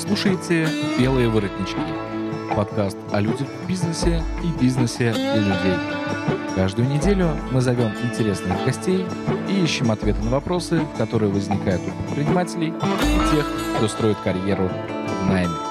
слушаете «Белые воротнички» – подкаст о людях в бизнесе и бизнесе для людей. Каждую неделю мы зовем интересных гостей и ищем ответы на вопросы, которые возникают у предпринимателей и тех, кто строит карьеру в найме.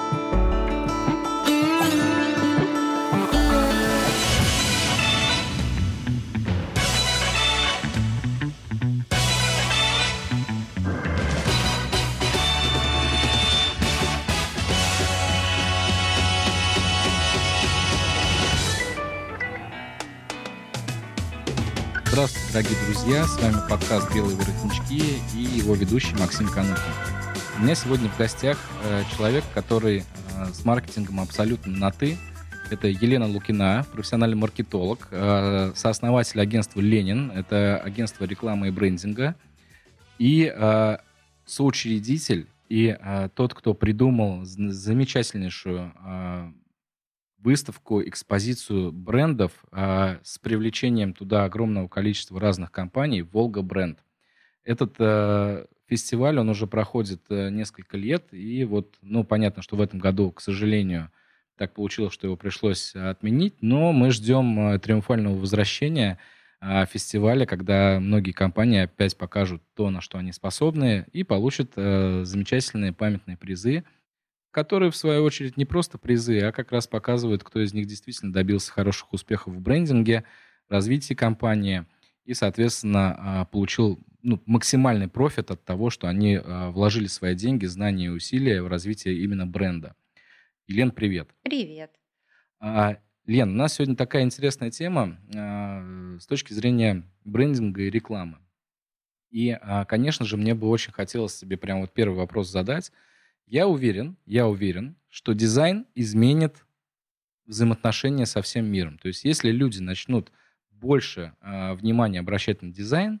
Друзья! С вами подкаст «Белые воротнички» и его ведущий Максим Канухин. У меня сегодня в гостях э, человек, который э, с маркетингом абсолютно на «ты». Это Елена Лукина, профессиональный маркетолог, э, сооснователь агентства «Ленин». Это агентство рекламы и брендинга. И соучредитель и тот, кто придумал замечательнейшую выставку, экспозицию брендов э, с привлечением туда огромного количества разных компаний. «Волга Бренд». Этот э, фестиваль, он уже проходит э, несколько лет, и вот, ну, понятно, что в этом году, к сожалению, так получилось, что его пришлось отменить, но мы ждем э, триумфального возвращения э, фестиваля, когда многие компании опять покажут то, на что они способны, и получат э, замечательные памятные призы – которые, в свою очередь, не просто призы, а как раз показывают, кто из них действительно добился хороших успехов в брендинге, развитии компании и, соответственно, а, получил ну, максимальный профит от того, что они а, вложили свои деньги, знания и усилия в развитие именно бренда. Елен, привет. Привет. А, Лен, у нас сегодня такая интересная тема с точки зрения брендинга и рекламы. И, конечно же, мне бы очень хотелось себе прямо вот первый вопрос задать – я уверен, я уверен, что дизайн изменит взаимоотношения со всем миром. То есть, если люди начнут больше э, внимания обращать на дизайн,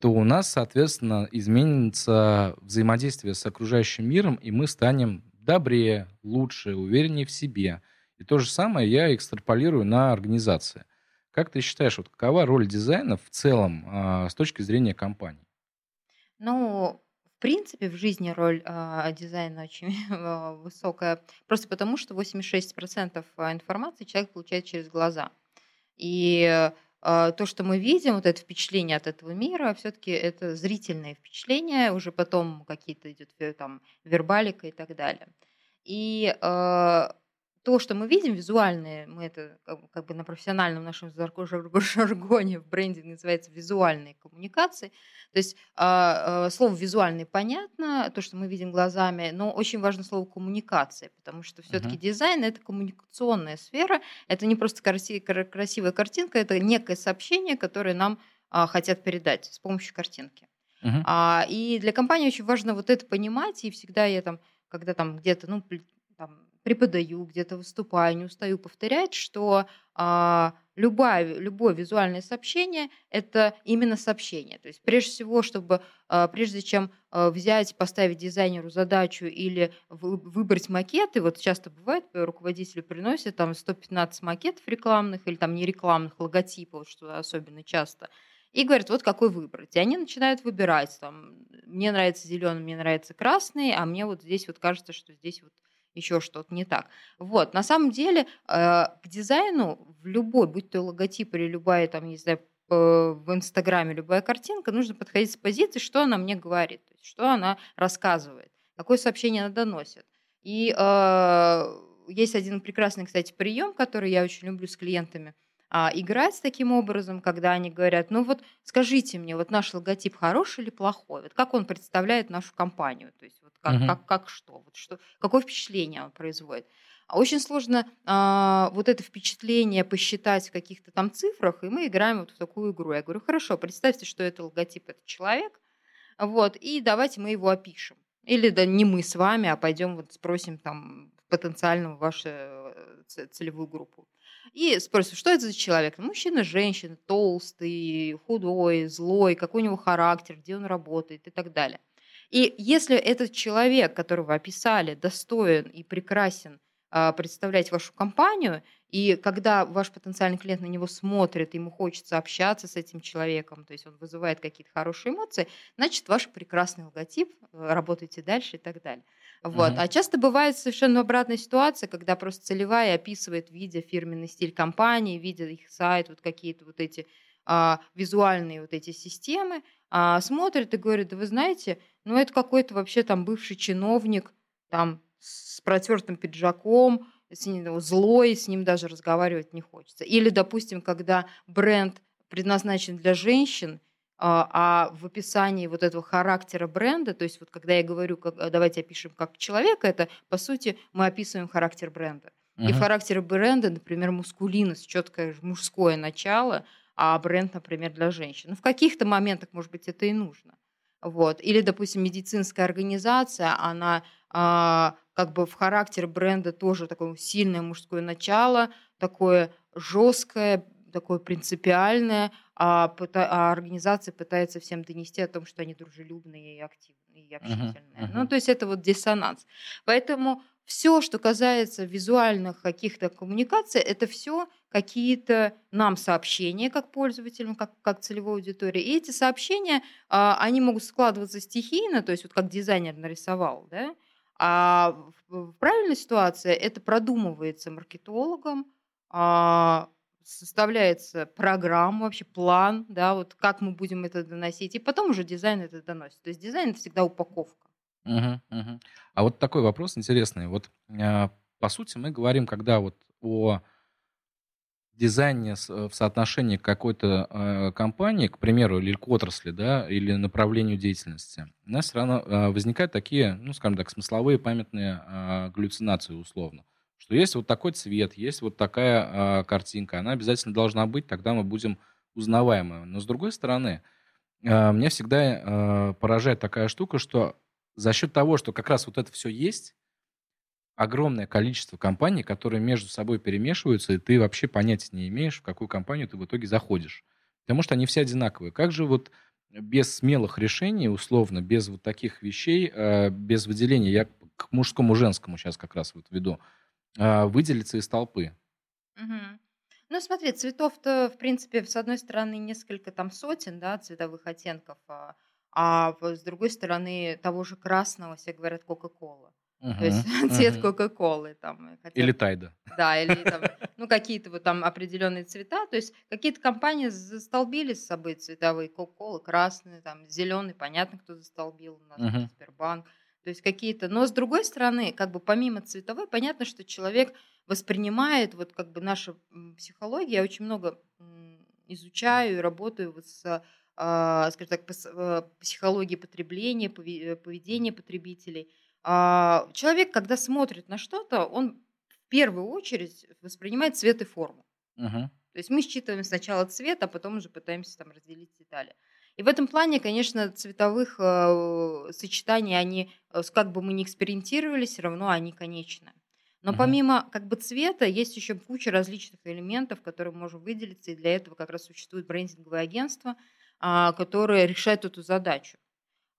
то у нас, соответственно, изменится взаимодействие с окружающим миром, и мы станем добрее, лучше, увереннее в себе. И то же самое я экстраполирую на организации. Как ты считаешь, вот какова роль дизайна в целом э, с точки зрения компании? Ну, в принципе, в жизни роль а, дизайна очень а, высокая, просто потому что 86% а, информации человек получает через глаза. И а, то, что мы видим, вот это впечатление от этого мира, все-таки это зрительное впечатление, уже потом какие-то идет э, там вербалика и так далее. И а, то, что мы видим, визуальные, мы это как бы на профессиональном нашем жаргоне в брендинге называется визуальные коммуникации. То есть э, слово визуальный понятно, то, что мы видим глазами, но очень важно слово коммуникация, потому что все-таки uh-huh. дизайн это коммуникационная сфера, это не просто красивая картинка, это некое сообщение, которое нам э, хотят передать с помощью картинки. Uh-huh. А, и для компании очень важно вот это понимать, и всегда я там, когда там где-то, ну, там, преподаю, где-то выступаю, не устаю повторять, что а, любое, любое визуальное сообщение – это именно сообщение. То есть прежде всего, чтобы а, прежде чем а, взять, поставить дизайнеру задачу или вы, выбрать макеты, вот часто бывает, руководителю приносят там 115 макетов рекламных или там не рекламных логотипов, что особенно часто, и говорят, вот какой выбрать. И они начинают выбирать. Там, мне нравится зеленый, мне нравится красный, а мне вот здесь вот кажется, что здесь вот еще что-то не так. Вот, на самом деле э, к дизайну в любой, будь то логотип или любая там, не знаю, в Инстаграме любая картинка, нужно подходить с позиции, что она мне говорит, что она рассказывает, какое сообщение она доносит. И э, есть один прекрасный, кстати, прием, который я очень люблю с клиентами – а, играть таким образом, когда они говорят, ну вот скажите мне, вот наш логотип хороший или плохой, вот как он представляет нашу компанию, то есть вот как, угу. как, как что, вот что, какое впечатление он производит. А очень сложно а, вот это впечатление посчитать в каких-то там цифрах, и мы играем вот в такую игру. Я говорю, хорошо, представьте, что это логотип, это человек, вот, и давайте мы его опишем. Или да не мы с вами, а пойдем вот спросим там потенциальную вашу э, целевую группу. И спросят, что это за человек? Мужчина, женщина, толстый, худой, злой, какой у него характер, где он работает и так далее. И если этот человек, которого описали, достоин и прекрасен а, представлять вашу компанию, и когда ваш потенциальный клиент на него смотрит, ему хочется общаться с этим человеком, то есть он вызывает какие-то хорошие эмоции, значит, ваш прекрасный логотип, э, работайте дальше и так далее. Вот. Мгм. А часто бывает совершенно обратная ситуация, когда просто целевая описывает, видя фирменный стиль компании, видя их сайт, вот какие-то вот эти а, визуальные вот эти системы, а, смотрит и говорит, да вы знаете, ну это какой-то вообще там бывший чиновник, там с протертым пиджаком, с ним, ну, злой, с ним даже разговаривать не хочется. Или, допустим, когда бренд предназначен для женщин, а, а в описании вот этого характера бренда, то есть вот когда я говорю, как, а, давайте опишем как человека, это по сути мы описываем характер бренда. И в характере бренда, например, мускулинность, четкое мужское начало, а бренд, например, для женщин. Ну, в каких-то моментах, может быть, это и нужно. Вот. Или, допустим, медицинская организация, она а, как бы в характер бренда тоже такое сильное мужское начало, такое жесткое, такое принципиальное, а, а организация пытается всем донести о том, что они дружелюбные и активные, и общительные. Ну, мгм. то есть это вот диссонанс. Поэтому все, что касается визуальных каких-то коммуникаций, это все какие-то нам сообщения как пользователям, как, как целевой аудитории. И эти сообщения, а, они могут складываться стихийно, то есть вот как дизайнер нарисовал, да, а в, в правильной ситуации это продумывается маркетологом, а, составляется программа, вообще план, да, вот как мы будем это доносить, и потом уже дизайн это доносит. То есть дизайн это всегда упаковка. Мгм, мгм. А вот такой вопрос интересный. Вот, а, по сути, мы говорим, когда вот о дизайне э, в соотношении какой-то э, компании, к примеру, или к отрасли, да, или направлению деятельности, у нас все равно э, возникают такие, ну, скажем так, смысловые памятные э, галлюцинации условно. Что есть вот такой цвет, есть вот такая э, картинка, она обязательно должна быть, тогда мы будем узнаваемы. Но с другой стороны, э, меня всегда э, поражает такая штука, что за счет того, что как раз вот это все есть, огромное количество компаний, которые между собой перемешиваются, и ты вообще понятия не имеешь, в какую компанию ты в итоге заходишь. Потому что они все одинаковые. Как же вот без смелых решений, условно, без вот таких вещей, без выделения, я к мужскому, женскому сейчас как раз вот веду, выделиться из толпы? Мгм. Ну, смотри, цветов-то, в принципе, с одной стороны, несколько там сотен, да, цветовых оттенков, а, а с другой стороны, того же красного все говорят Кока-Кола. То есть Мгм, цвет. Кока-Колы там. и хотя Или Тайда. Да, или там, ну, какие-то вот там определенные цвета. То есть какие-то компании застолбили с собой цветовые Кока-Колы, красные, там, зеленый, понятно, кто застолбил, у нас там Сбербанк. То есть какие-то... Но с другой стороны, как бы помимо цветовой, понятно, что человек воспринимает, вот как бы наша психология, я очень много изучаю и работаю вот с, а, скажем так, э, психологией потребления, э, поведения потребителей. А, Человек, когда смотрит на что-то, он в первую очередь воспринимает цвет и форму. Мгм. То есть мы считываем сначала цвет, а потом уже пытаемся там разделить детали. И в этом плане, конечно, цветовых э, сочетаний, они, э, как бы мы ни экспериментировали, все равно они конечны. Но помимо как бы цвета, есть еще куча различных элементов, которые мы можем выделиться, и для этого как раз существует брендинговое агентство, а, которое решает эту задачу.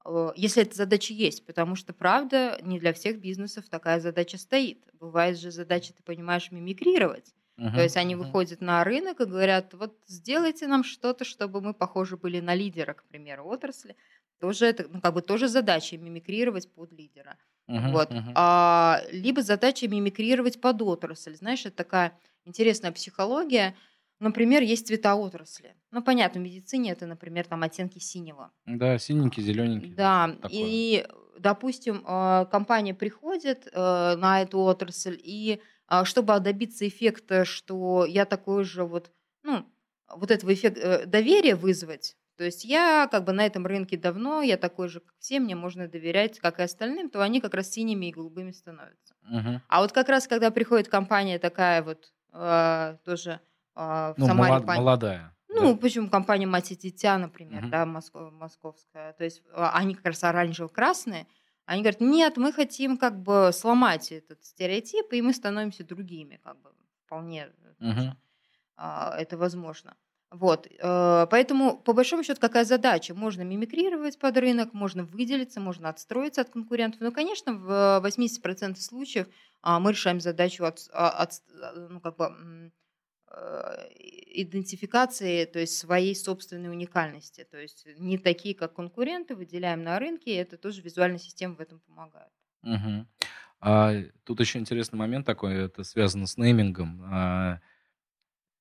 Э, Если эта задача есть, потому что, правда, не для всех бизнесов такая задача стоит. Бывает же задача, ты понимаешь, мимикрировать. То Мгм. есть они Мгм. выходят на рынок и говорят, вот сделайте нам что-то, чтобы мы похожи были на лидера, к примеру, отрасли. Тоже это, ну, как бы тоже задача мимикрировать под лидера. Мгм. Вот. Мгм. А, либо задача мимикрировать под отрасль. Знаешь, это такая интересная психология. Например, есть цвета отрасли. Ну, понятно, в медицине это, например, там оттенки синего. Да, синенький, зелененький. Да, такое. и, допустим, э, компания приходит э, на эту отрасль, и чтобы добиться эффекта, что я такой же вот, ну, вот этого эффекта доверия вызвать, то есть я как бы на этом рынке давно, я такой же, как все, мне можно доверять, как и остальным, то они как раз синими и голубыми становятся. Мгм. А вот как раз, когда приходит компания такая вот, э, тоже э, в Ну, Самаре, молод- пон- молодая. ну, да. почему компания «Мать и дитя», например, Мгм. да, моско- московская. То есть а, они как раз оранжево-красные. Они говорят, нет, мы хотим как бы сломать этот стереотип, и мы становимся другими, как бы вполне а, это возможно. Вот, э, поэтому, по большому счету, какая задача? Можно мимикрировать под рынок, можно выделиться, можно отстроиться от конкурентов. Но, конечно, в 80% случаев а, мы решаем задачу от, а, от- ну, как бы, э, идентификации, то есть своей собственной уникальности. То есть не такие, как конкуренты, выделяем на рынке, и это тоже визуальная система в этом помогает. Мгм. А, тут еще интересный момент такой, это связано с неймингом. А,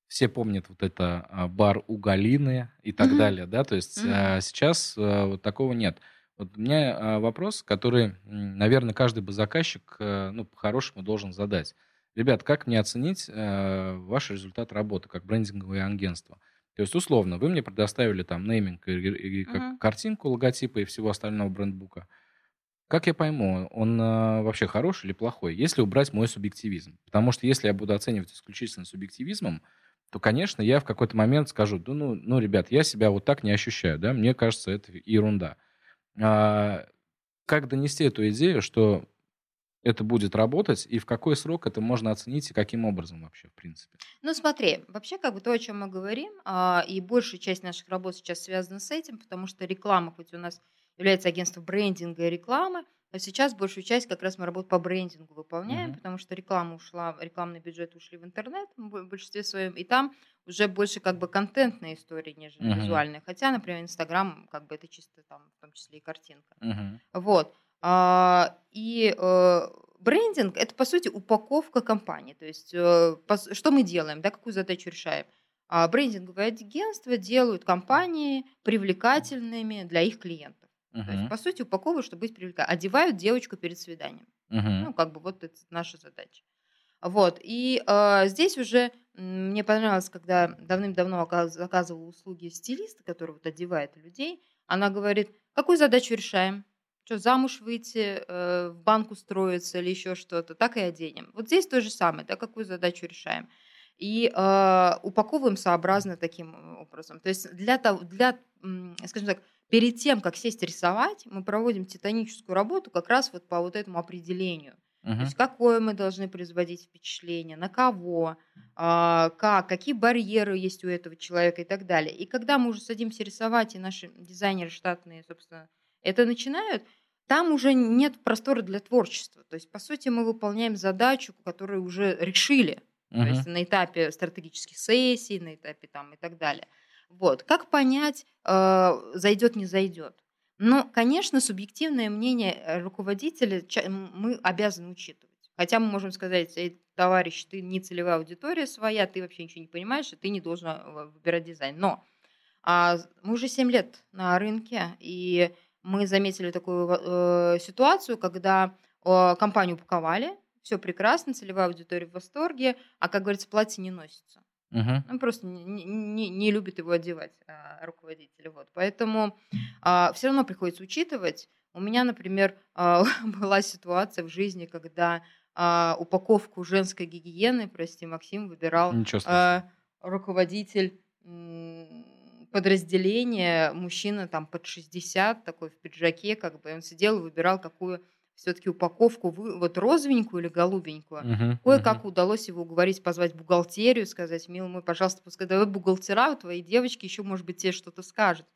все помнят вот это а, бар у Галины и так Мгм. далее, да, то есть Мгм. а, сейчас а, вот такого нет. Вот у меня а, вопрос, который, наверное, каждый бы заказчик, а, ну, по-хорошему должен задать. Ребят, как мне оценить а, ваш результат работы как брендинговое агентство? То есть, условно, вы мне предоставили там нейминг и, и- и как Мгм. картинку, логотипа и всего остального брендбука. Как я пойму, он а, вообще хороший или плохой, если убрать мой субъективизм? Потому что если я буду оценивать исключительно субъективизмом, то, конечно, я в какой-то момент скажу, да ну, ну, ребят, я себя вот так не ощущаю, да, мне кажется, это ерунда. А, как донести эту идею, что это будет работать, и в какой срок это можно оценить, и каким образом вообще, в принципе? Ну, смотри, вообще, как бы то, о чем мы говорим, а, и большая часть наших работ сейчас связана с этим, потому что реклама, хоть у нас является агентством брендинга и рекламы, но сейчас большую часть как раз мы работу по брендингу выполняем, Мгм. потому что реклама ушла, рекламные бюджеты ушли в интернет в бо- большинстве своем, и там уже больше как бы контентные истории, нежели Мгм. визуальные. Хотя, например, Инстаграм, как бы это чисто там, в том числе и картинка. Мгм. Вот. А, И э, брендинг это по сути упаковка компании. То есть э, что мы делаем, да, какую задачу решаем? А, Брендинговые агентства делают компании привлекательными для их клиентов. То есть, по сути, упаковывают, чтобы быть привлекательными. Одевают девочку перед свиданием. Мгм. Ну, как бы вот это наша задача. Вот. И э, здесь уже мне понравилось, когда давным-давно заказывала услуги стилиста, который вот одевает людей, она говорит, какую задачу решаем? Что, замуж выйти, э, в банк устроиться или еще что-то? Так и оденем. Вот здесь то же самое, да, какую задачу решаем? И э, упаковываем сообразно таким э, образом. То есть для того, для, скажем так, перед тем, как сесть рисовать, мы проводим титаническую работу как раз вот по вот этому определению. То Мгм. есть какое мы должны производить впечатление, на кого, а, как, какие барьеры есть у этого человека и так далее. И когда мы уже садимся рисовать, и наши дизайнеры штатные, собственно, это начинают, там уже нет простора для творчества. То есть, по сути, мы выполняем задачу, которую уже решили. То Мгм. есть на этапе стратегических сессий, на этапе там и так далее. Вот. Как понять, э, зайдет, не зайдет? Но, конечно, субъективное мнение э, руководителя мы обязаны учитывать. Хотя мы можем сказать, «Эй, товарищ, ты не целевая аудитория своя, ты вообще ничего не понимаешь, и ты не должен э, выбирать дизайн. Но а, мы уже 7 лет на рынке, и мы заметили такую э, ситуацию, когда э, компанию упаковали, все прекрасно, целевая аудитория в восторге, а, как говорится, платье не носится. Мгм. Он просто не, не- не любит его одевать, а, руководители. Вот. Поэтому все равно приходится учитывать. У меня, например, а, была ситуация в жизни, когда а, упаковку женской гигиены, прости, Максим, выбирал а, руководитель м, подразделения, мужчина там под 60, такой в пиджаке, как бы, он сидел и выбирал, какую все-таки упаковку, вот розовенькую или голубенькую. Мгм. Кое-как Мгм. удалось его уговорить позвать бухгалтерию, сказать, милый мой, пожалуйста, пускай давай бухгалтера, у твоей девочки еще, может быть, тебе что-то скажет.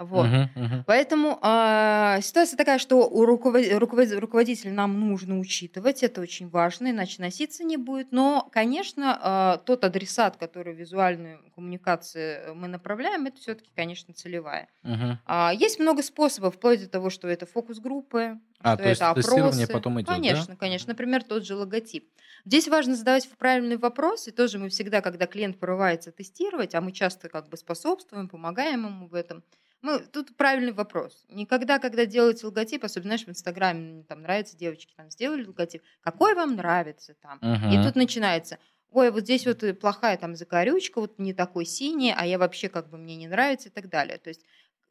Вот. Мгм. Мгм. Поэтому а, ситуация такая, что у руковод- руковод- руководителя нам нужно учитывать, это очень важно, иначе носиться не будет. Но, конечно, а, тот адресат, который визуальную коммуникацию мы направляем, это все-таки, конечно, целевая. Мгм. А, Есть много способов, вплоть до того, что это фокус-группы, А, что то есть это тестирование опросы. потом идет, да? Конечно, конечно. Например, тот же логотип. Здесь важно задавать правильный вопрос, и тоже мы всегда, когда клиент порывается тестировать, а мы часто как бы способствуем, помогаем ему в этом, мы, тут правильный вопрос. Никогда, когда делаете логотип, особенно, знаешь, в Инстаграме, там нравятся девочки, там сделали логотип, какой вам нравится там? И Мгм. тут начинается, ой, вот здесь вот плохая там закорючка, вот не такой синий, а я вообще как бы мне не нравится и так далее. То есть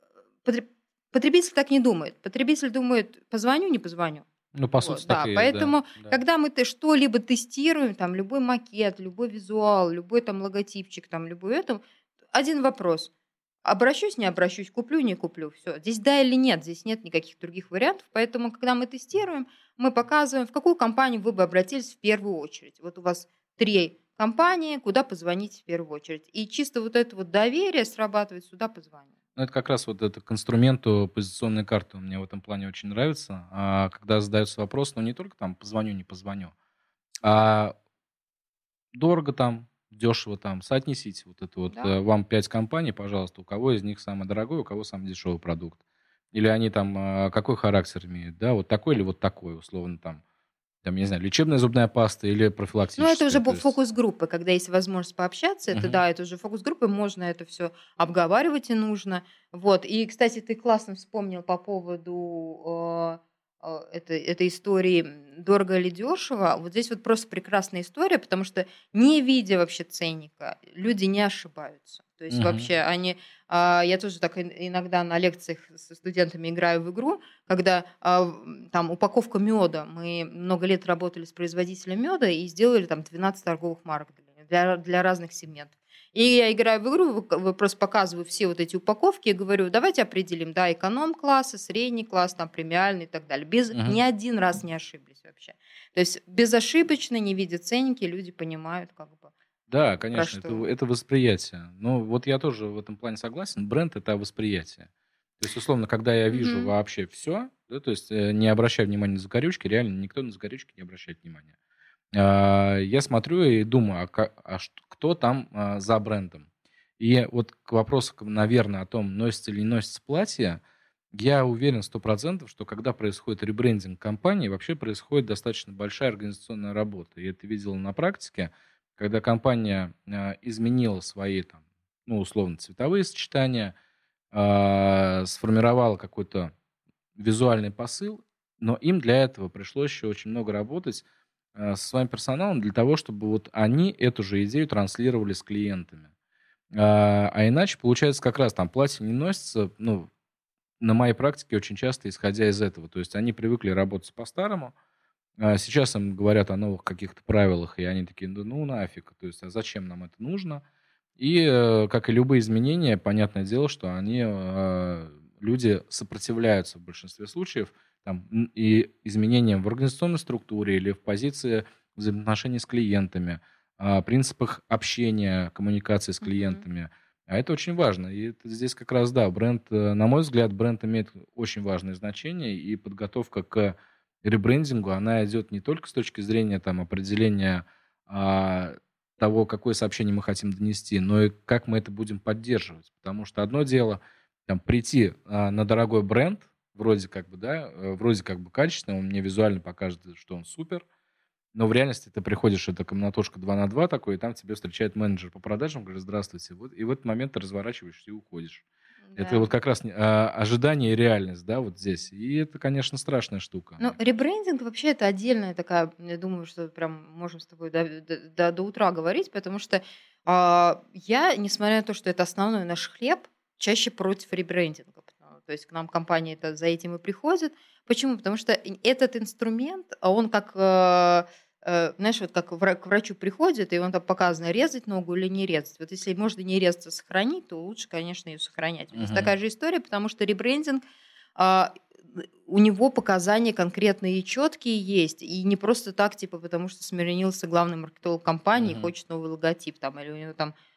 э, потреб- потребитель так не думает. Потребитель думает, позвоню, не позвоню. Ну, по Вот, сути, да, так и поэтому, да. когда мы те- что-либо тестируем, там любой макет, любой визуал, любой там логотипчик, там любой это, один вопрос. Обращусь, не обращусь, куплю, не куплю. Все. Здесь да или нет, здесь нет никаких других вариантов. Поэтому, когда мы тестируем, мы показываем, в какую компанию вы бы обратились в первую очередь. Вот у вас три компании, куда позвонить в первую очередь. И чисто вот это вот доверие срабатывает, сюда позвонить. Ну, это как раз вот это к инструменту позиционной карты мне в этом плане очень нравится. А, когда задается вопрос, ну, не только там позвоню, не позвоню, а дорого там, дешево там, соотнесите вот это вот. Да. э, Вам пять компаний, пожалуйста, у кого из них самый дорогой, у кого самый дешевый продукт. Или они там а, какой характер имеют, да, вот такой или вот такой, условно там там, я не знаю, лечебная зубная паста или профилактическая. Ну, это уже есть... фокус-группы, когда есть возможность пообщаться, это uh-huh. да, это уже фокус-группы, можно это все обговаривать и нужно. Вот. И, кстати, ты классно вспомнил по поводу э, э, этой, истории дорого или дешево. Вот здесь вот просто прекрасная история, потому что не видя вообще ценника, люди не ошибаются. То есть угу. вообще они, а, я тоже так иногда на лекциях с студентами играю в игру, когда а, там упаковка меда, мы много лет работали с производителем меда и сделали там 12 торговых марок для, для разных сегментов. И я играю в игру, просто показываю все вот эти упаковки и говорю, давайте определим, да, эконом-классы, средний класс, там, премиальный и так далее. Без, угу. Ни один раз не ошиблись вообще. То есть безошибочно, не видя ценники, люди понимают, как бы, да, конечно, это, это восприятие. Но вот я тоже в этом плане согласен. Бренд это восприятие. То есть, условно, когда я вижу mm-hmm. вообще все, да, то есть э, не обращаю внимания на закорючки, реально никто на закорючки не обращает внимания. А, я смотрю и думаю, а, а кто там а, за брендом? И вот к вопросу, наверное, о том, носится или не носится платье, я уверен сто процентов, что когда происходит ребрендинг компании, вообще происходит достаточно большая организационная работа. И это видел на практике когда компания а, изменила свои, там, ну, условно, цветовые сочетания, э, сформировала какой-то визуальный посыл, но им для этого пришлось еще очень много работать э, со своим персоналом для того, чтобы вот они эту же идею транслировали с клиентами. А, а иначе, получается, как раз там платье не носится, ну, на моей практике очень часто исходя из этого. То есть они привыкли работать по-старому, а сейчас им говорят о новых каких-то правилах, и они такие, да ну нафиг, то есть а зачем нам это нужно? И, э, как и любые изменения, понятное дело, что они, а, люди сопротивляются в большинстве случаев там, и изменениям в организационной структуре или в позиции взаимоотношений с клиентами, принципах общения, коммуникации с клиентами. А это очень важно. И это здесь как раз, да, бренд, э, на мой взгляд, бренд имеет очень важное значение, и подготовка к ребрендингу, она идет не только с точки зрения там, определения а, того, какое сообщение мы хотим донести, но и как мы это будем поддерживать. Потому что одно дело там, прийти а, на дорогой бренд, вроде как бы, да, э, вроде как бы качественный, он мне визуально покажет, что он супер, но в реальности ты приходишь, это комнатушка 2 на 2 такой, и там тебя встречает менеджер по продажам, говорит, здравствуйте, вот, и в этот момент ты разворачиваешься и уходишь. Да. Это вот как раз а, ожидание и реальность, да, вот здесь. И это, конечно, страшная штука. Ну, ребрендинг вообще это отдельная такая, я думаю, что прям можем с тобой до, до, до утра говорить, потому что а, я, несмотря на то, что это основной наш хлеб, чаще против ребрендинга. То есть к нам компания это, за этим и приходит. Почему? Потому что этот инструмент, он как э, Э, знаешь, вот как к врачу приходит, и он там показано, резать ногу или не резать. Вот если можно не резаться, сохранить, то лучше, конечно, ее сохранять. Uh-huh. такая же история, потому что ребрендинг а, у него показания конкретные и четкие есть, и не просто так, типа, потому что сменился главный маркетолог компании, uh-huh. хочет новый логотип, там, или у него там а,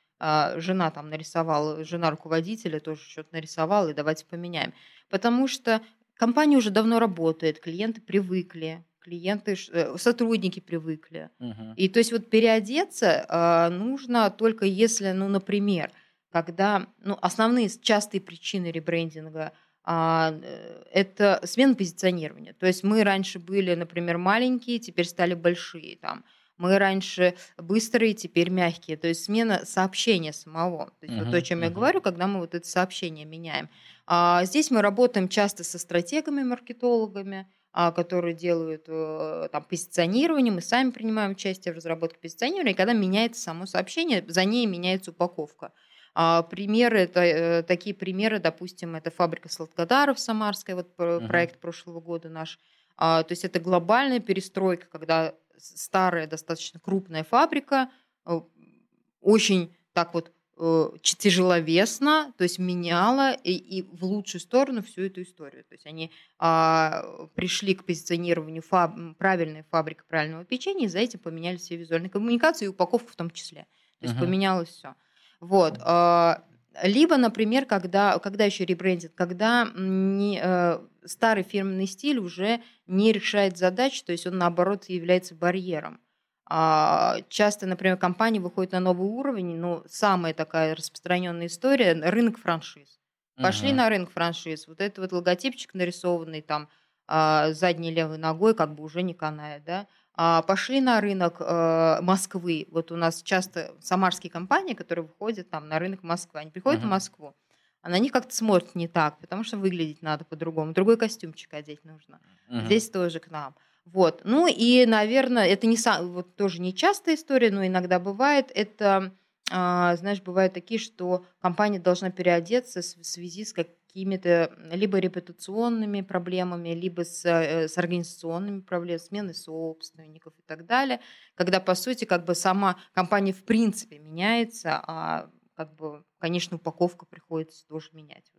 жена там нарисовала, жена руководителя тоже что-то нарисовала, и давайте поменяем. Потому что компания уже давно работает, клиенты привыкли, клиенты, э, сотрудники привыкли. Угу. И то есть вот переодеться э, нужно только если, ну, например, когда, ну, основные частые причины ребрендинга а, э, это смена позиционирования. То есть мы раньше были, например, маленькие, теперь стали большие там. Мы раньше быстрые, теперь мягкие. То есть смена сообщения самого. То есть uh-huh, вот то, о чем uh-huh. я говорю, когда мы вот это сообщение меняем. А здесь мы работаем часто со стратегами, маркетологами, а, которые делают э, там позиционирование, мы сами принимаем участие в разработке позиционирования, и когда меняется само сообщение, за ней меняется упаковка. А, примеры, это, э, такие примеры, допустим, это фабрика сладкодаров Самарская, вот uh-huh. проект прошлого года наш. А, то есть это глобальная перестройка, когда старая, достаточно крупная фабрика, э, очень так вот Э, тяжеловесно, то есть меняла и, и в лучшую сторону всю эту историю. То есть они а, пришли к позиционированию фаб, правильной фабрики правильного печенья, и за этим поменяли все визуальные коммуникации и упаковку в том числе. То есть uh-huh. поменялось все. Вот. А, либо, например, когда, когда еще ребрендинг, когда не, э, старый фирменный стиль уже не решает задач, то есть он наоборот является барьером. А, часто, например, компания выходит на новый уровень, но самая такая распространенная история – рынок франшиз. Пошли Мгм. на рынок франшиз. Вот этот вот логотипчик нарисованный там а, задней левой ногой как бы уже не канает, да. А, пошли на рынок э, Москвы. Вот у нас часто самарские компании, которые выходят там на рынок Москвы, они приходят в Мгм. Москву, а на них как-то смотрят не так, потому что выглядеть надо по-другому. Другой костюмчик одеть нужно. Мгм. Здесь тоже к нам. Вот. Ну и, наверное, это не сам, вот тоже не частая история, но иногда бывает. Это, а, знаешь, бывают такие, что компания должна переодеться в связи с какими-то либо репутационными проблемами, либо с, э, с организационными проблемами, сменой собственников и так далее, когда, по сути, как бы сама компания в принципе меняется, а как бы, конечно, упаковка приходится тоже менять.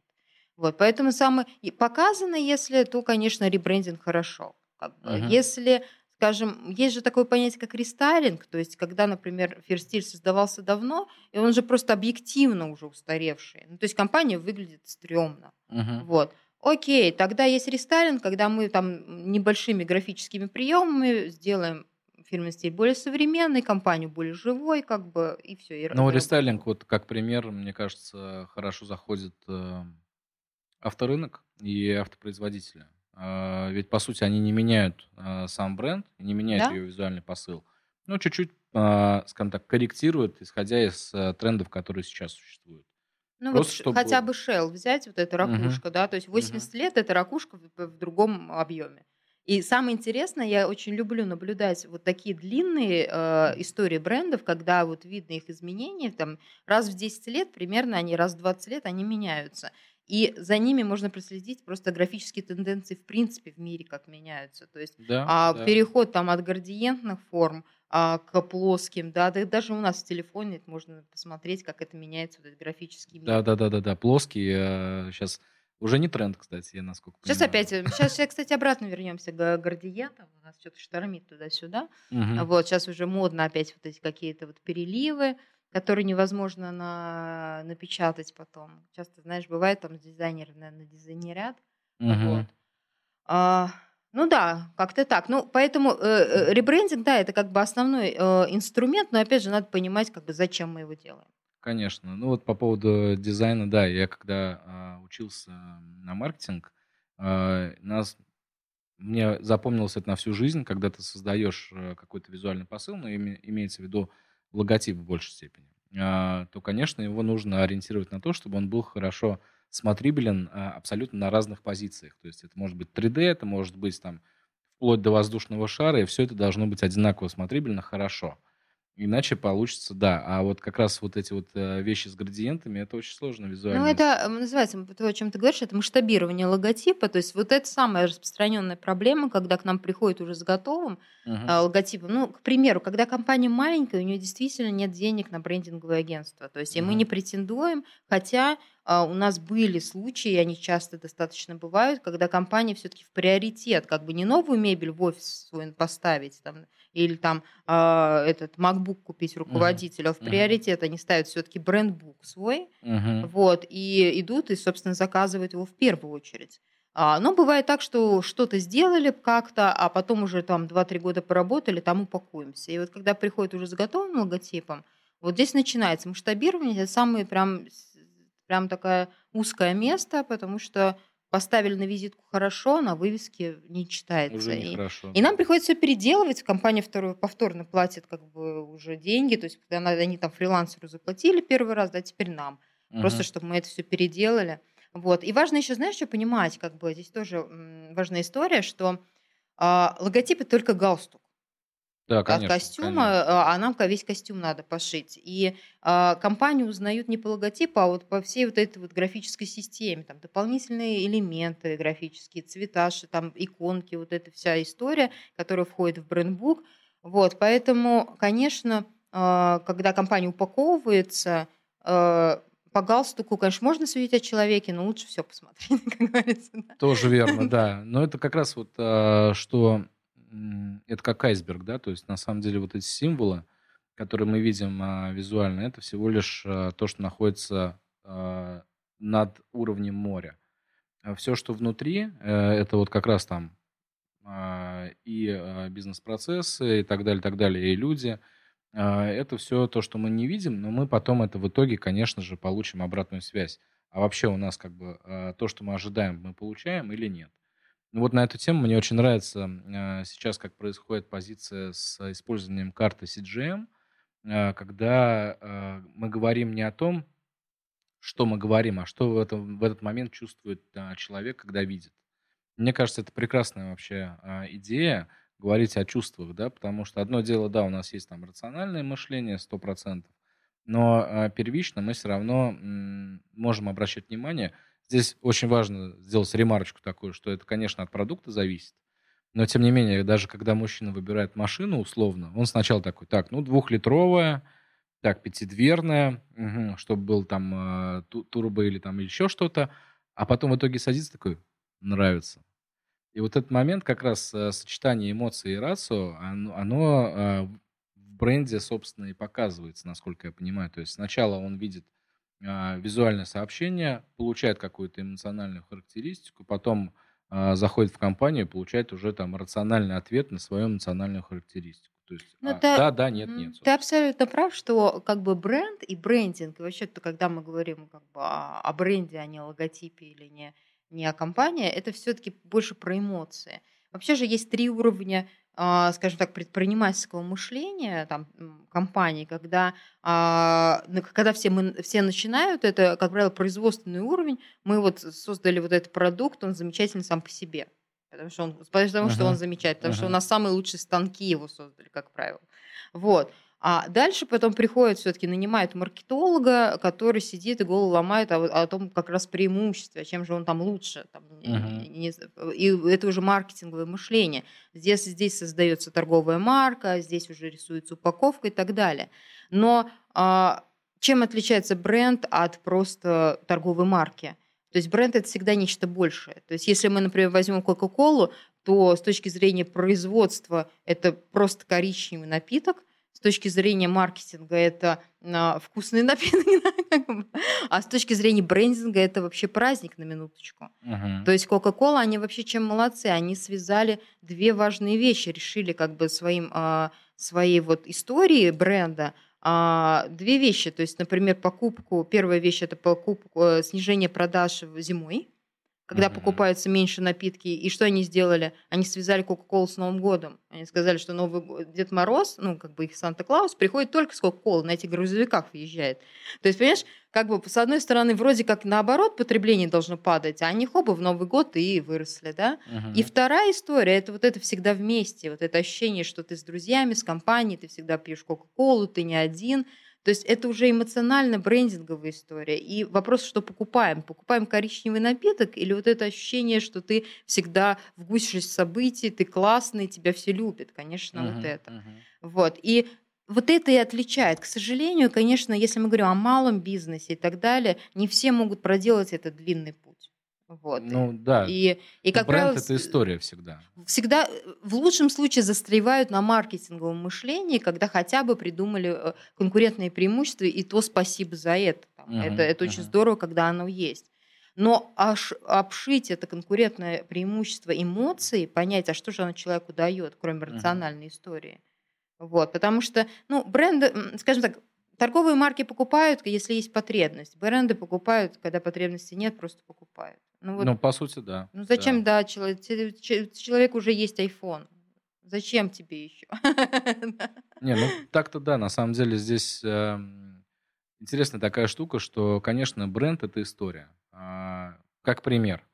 Вот. Поэтому самое и показано, если, то, конечно, ребрендинг хорошо. Как бы. Мгм. Если, скажем, есть же такое понятие, как рестайлинг, то есть когда, например, ферстиль создавался давно, и он же просто объективно уже устаревший. Ну, то есть компания выглядит стрёмно. Мгм. Вот. Окей, тогда есть рестайлинг, когда мы там небольшими графическими приемами сделаем фирменный стиль более современный, компанию более живой, как бы, и все. Ну, рестайлинг, вот как пример, мне кажется, хорошо заходит э, авторынок и автопроизводители. А, Ведь, по сути, они не меняют а, сам бренд, не меняют Да? ее визуальный посыл. Ну, чуть-чуть, а, скажем так, корректируют, исходя из а, трендов, которые сейчас существуют. Ну вот Просто ш- чтобы... хотя бы Shell взять, вот эта ракушка, да, то есть Мгм. 80 лет это ракушка в, в другом объеме. И самое интересное, я очень люблю наблюдать вот такие длинные э, истории брендов, когда вот видно их изменения, там раз в 10 лет примерно, они раз в 20 лет, они меняются. И за ними можно проследить просто графические тенденции в принципе в мире, как меняются. То есть Да, а, да. переход там от градиентных форм а, к плоским, да, да, даже у нас в телефоне это можно посмотреть, как это меняется, вот этот графический мир. Да, да, да, да, да. Плоский сейчас уже не тренд, кстати, я насколько Сейчас понимаю. опять, сейчас, сейчас, кстати, обратно вернемся к градиентам. У нас что-то штормит туда-сюда. Мгм. Вот, сейчас уже модно опять вот эти какие-то вот переливы, которые невозможно на, напечатать потом. Часто, знаешь, бывает там дизайнеры, наверное, дизайнерят. Мгм. Вот. А, ну да, как-то так. Ну, поэтому э, э, ребрендинг, да, это как бы основной э, инструмент, но опять же надо понимать, как бы, зачем мы его делаем. Конечно. Ну вот по поводу дизайна, да, я когда а, учился на маркетинг, а, нас, мне запомнилось это на всю жизнь, когда ты создаешь э, какой-то визуальный посыл, но име- имеется в виду логотип в большей степени, а, то, конечно, его нужно ориентировать на то, чтобы он был хорошо смотрибелен а, абсолютно на разных позициях. То есть это может быть 3D, это может быть там вплоть до воздушного шара, и все это должно быть одинаково смотрибельно хорошо. Иначе получится, да. А вот как раз вот эти вот э, вещи с градиентами, это очень сложно визуально. Ну, это называется, то, о чем ты говоришь, это масштабирование логотипа. То есть вот это самая распространенная проблема, когда к нам приходит уже с готовым Мгм. а, логотипом. Ну, к примеру, когда компания маленькая, у нее действительно нет денег на брендинговое агентство. То есть и мы не претендуем, хотя а, у нас были случаи, и они часто достаточно бывают, когда компания все-таки в приоритет, как бы не новую мебель в офис свой поставить, там, или там а, этот MacBook купить руководителю, а в приоритет они ставят все-таки брендбук свой, Мгм. вот, и идут и, собственно, заказывают его в первую очередь. А, Но бывает так, что что-то сделали как-то, а потом уже там 2-3 года поработали, там упакуемся. И вот когда приходит уже с готовым логотипом, вот здесь начинается масштабирование, это самое прям, прям такое узкое место, потому что поставили на визитку хорошо, на вывеске не читается. Уже И- нехорошо. и нам приходится все переделывать. Компания вторую, повторно платит как бы уже деньги. То есть, когда они там фрилансеру заплатили первый раз, да, теперь нам. Просто Мгм. чтобы мы это все переделали. Вот. И важно еще, знаешь, что понимать, как бы здесь тоже важная история, что а, логотип это только галстук Да, от конечно. костюма, конечно. а а нам весь костюм надо пошить. И а, компанию узнают не по логотипу, а вот по всей вот этой вот графической системе. Там дополнительные элементы графические, цвета, ш- там иконки, вот эта вся история, которая входит в брендбук. Вот, поэтому, конечно, а, когда компания упаковывается, а, по галстуку, конечно, можно судить о человеке, но лучше все посмотреть, как говорится. да. Тоже верно, да. Но это как раз вот, а, что это как айсберг, да, то есть на самом деле вот эти символы, которые мы видим а, визуально, это всего лишь а, то, что находится а, над уровнем моря. все, что внутри, э, это вот как раз там а, и а, бизнес-процессы и так далее, так далее, и люди. А, Это все то, что мы не видим, но мы потом это в итоге, конечно же, получим обратную связь. а вообще у нас как бы э, то, что мы ожидаем, мы получаем или нет. Вот на эту тему мне очень нравится э, сейчас, как происходит позиция с использованием карты CGM, э, когда э, мы говорим не о том, что мы говорим, а что в, этом, в этот момент чувствует человек, когда видит. Мне кажется, это прекрасная вообще э, идея говорить о чувствах, да, потому что одно дело, да, у нас есть там рациональное мышление, сто процентов, но э, первично мы все равно можем обращать внимание – Здесь очень важно сделать ремарочку такую, что это, конечно, от продукта зависит. Но, тем не менее, даже когда мужчина выбирает машину условно, он сначала такой, так, ну, двухлитровая, так, пятидверная, угу, чтобы был там э, турбо или там еще что-то, а потом в итоге садится такой, нравится. И вот этот момент, как раз э, сочетание эмоций и рацио, оно, оно э, в бренде, собственно, и показывается, насколько я понимаю. То есть сначала он видит визуальное сообщение, получает какую-то эмоциональную характеристику, потом а, заходит в компанию и получает уже там рациональный ответ на свою эмоциональную характеристику. То есть Ну, а, ты, да, да, нет, нет. ты абсолютно прав, что как бы бренд и брендинг, и вообще, то, когда мы говорим как бы о, о бренде, а не о логотипе или не, не о компании, это все-таки больше про эмоции. Вообще же есть три уровня а, скажем так, предпринимательского мышления там, компании, когда, а, когда все, мы, все начинают, это, как правило, производственный уровень, мы вот создали вот этот продукт, он замечательный сам по себе. Потому что он, потому uh-huh. что он замечательный, потому uh-huh. что у нас самые лучшие станки его создали, как правило. Вот. А дальше потом приходит все-таки, нанимает маркетолога, который сидит и голову ломает о, о том как раз преимуществе, чем же он там лучше. Там, uh-huh. не, и это уже маркетинговое мышление. Здесь, здесь создается торговая марка, здесь уже рисуется упаковка и так далее. Но а, чем отличается бренд от просто торговой марки? То есть бренд это всегда нечто большее. То есть если мы, например, возьмем Кока-Колу, то с точки зрения производства это просто коричневый напиток – точки зрения маркетинга это а, вкусный напиток, а с точки зрения брендинга это вообще праздник на минуточку. Uh-huh. То есть Coca-Cola, они вообще чем молодцы, они связали две важные вещи, решили как бы своим, а, своей вот истории бренда а, две вещи. То есть, например, покупку, первая вещь это покупку, э, снижение продаж зимой, когда mm-hmm. покупаются меньше напитки. И что они сделали? Они связали Кока-Колу с Новым годом. Они сказали, что Новый год, Дед Мороз, ну, как бы их Санта-Клаус, приходит только с Кока-Колы, на этих грузовиках въезжает. То есть, понимаешь, как бы, с одной стороны, вроде как наоборот потребление должно падать, а они хоба в Новый год и выросли, да? Uh-huh. И вторая история, это вот это всегда вместе, вот это ощущение, что ты с друзьями, с компанией, ты всегда пьешь Кока-Колу, ты не один, то есть это уже эмоционально-брендинговая история. И вопрос, что покупаем? Покупаем коричневый напиток или вот это ощущение, что ты всегда в гуще событий, ты классный, тебя все любят? Конечно, uh-huh, вот это. Uh-huh. Вот. И вот это и отличает. К сожалению, конечно, если мы говорим о малом бизнесе и так далее, не все могут проделать этот длинный путь. Вот. Ну да. И, и как Бренд правило, это история всегда. Всегда, в лучшем случае, застревают на маркетинговом мышлении, когда хотя бы придумали э, конкурентные преимущества, и то спасибо за это. Угу, это это угу. очень здорово, когда оно есть. Но аж обшить это конкурентное преимущество эмоций, понять, а что же оно человеку дает, кроме рациональной угу. истории. Вот, потому что, ну, бренды, скажем так, торговые марки покупают, если есть потребность. Бренды покупают, когда потребности нет, просто покупают. Ну, вот, ну по сути, да. Ну зачем, да, да человек, человек уже есть iPhone. Зачем тебе еще? Не, ну так-то да, на самом деле здесь э, интересная такая штука, что, конечно, бренд это история. А, как пример,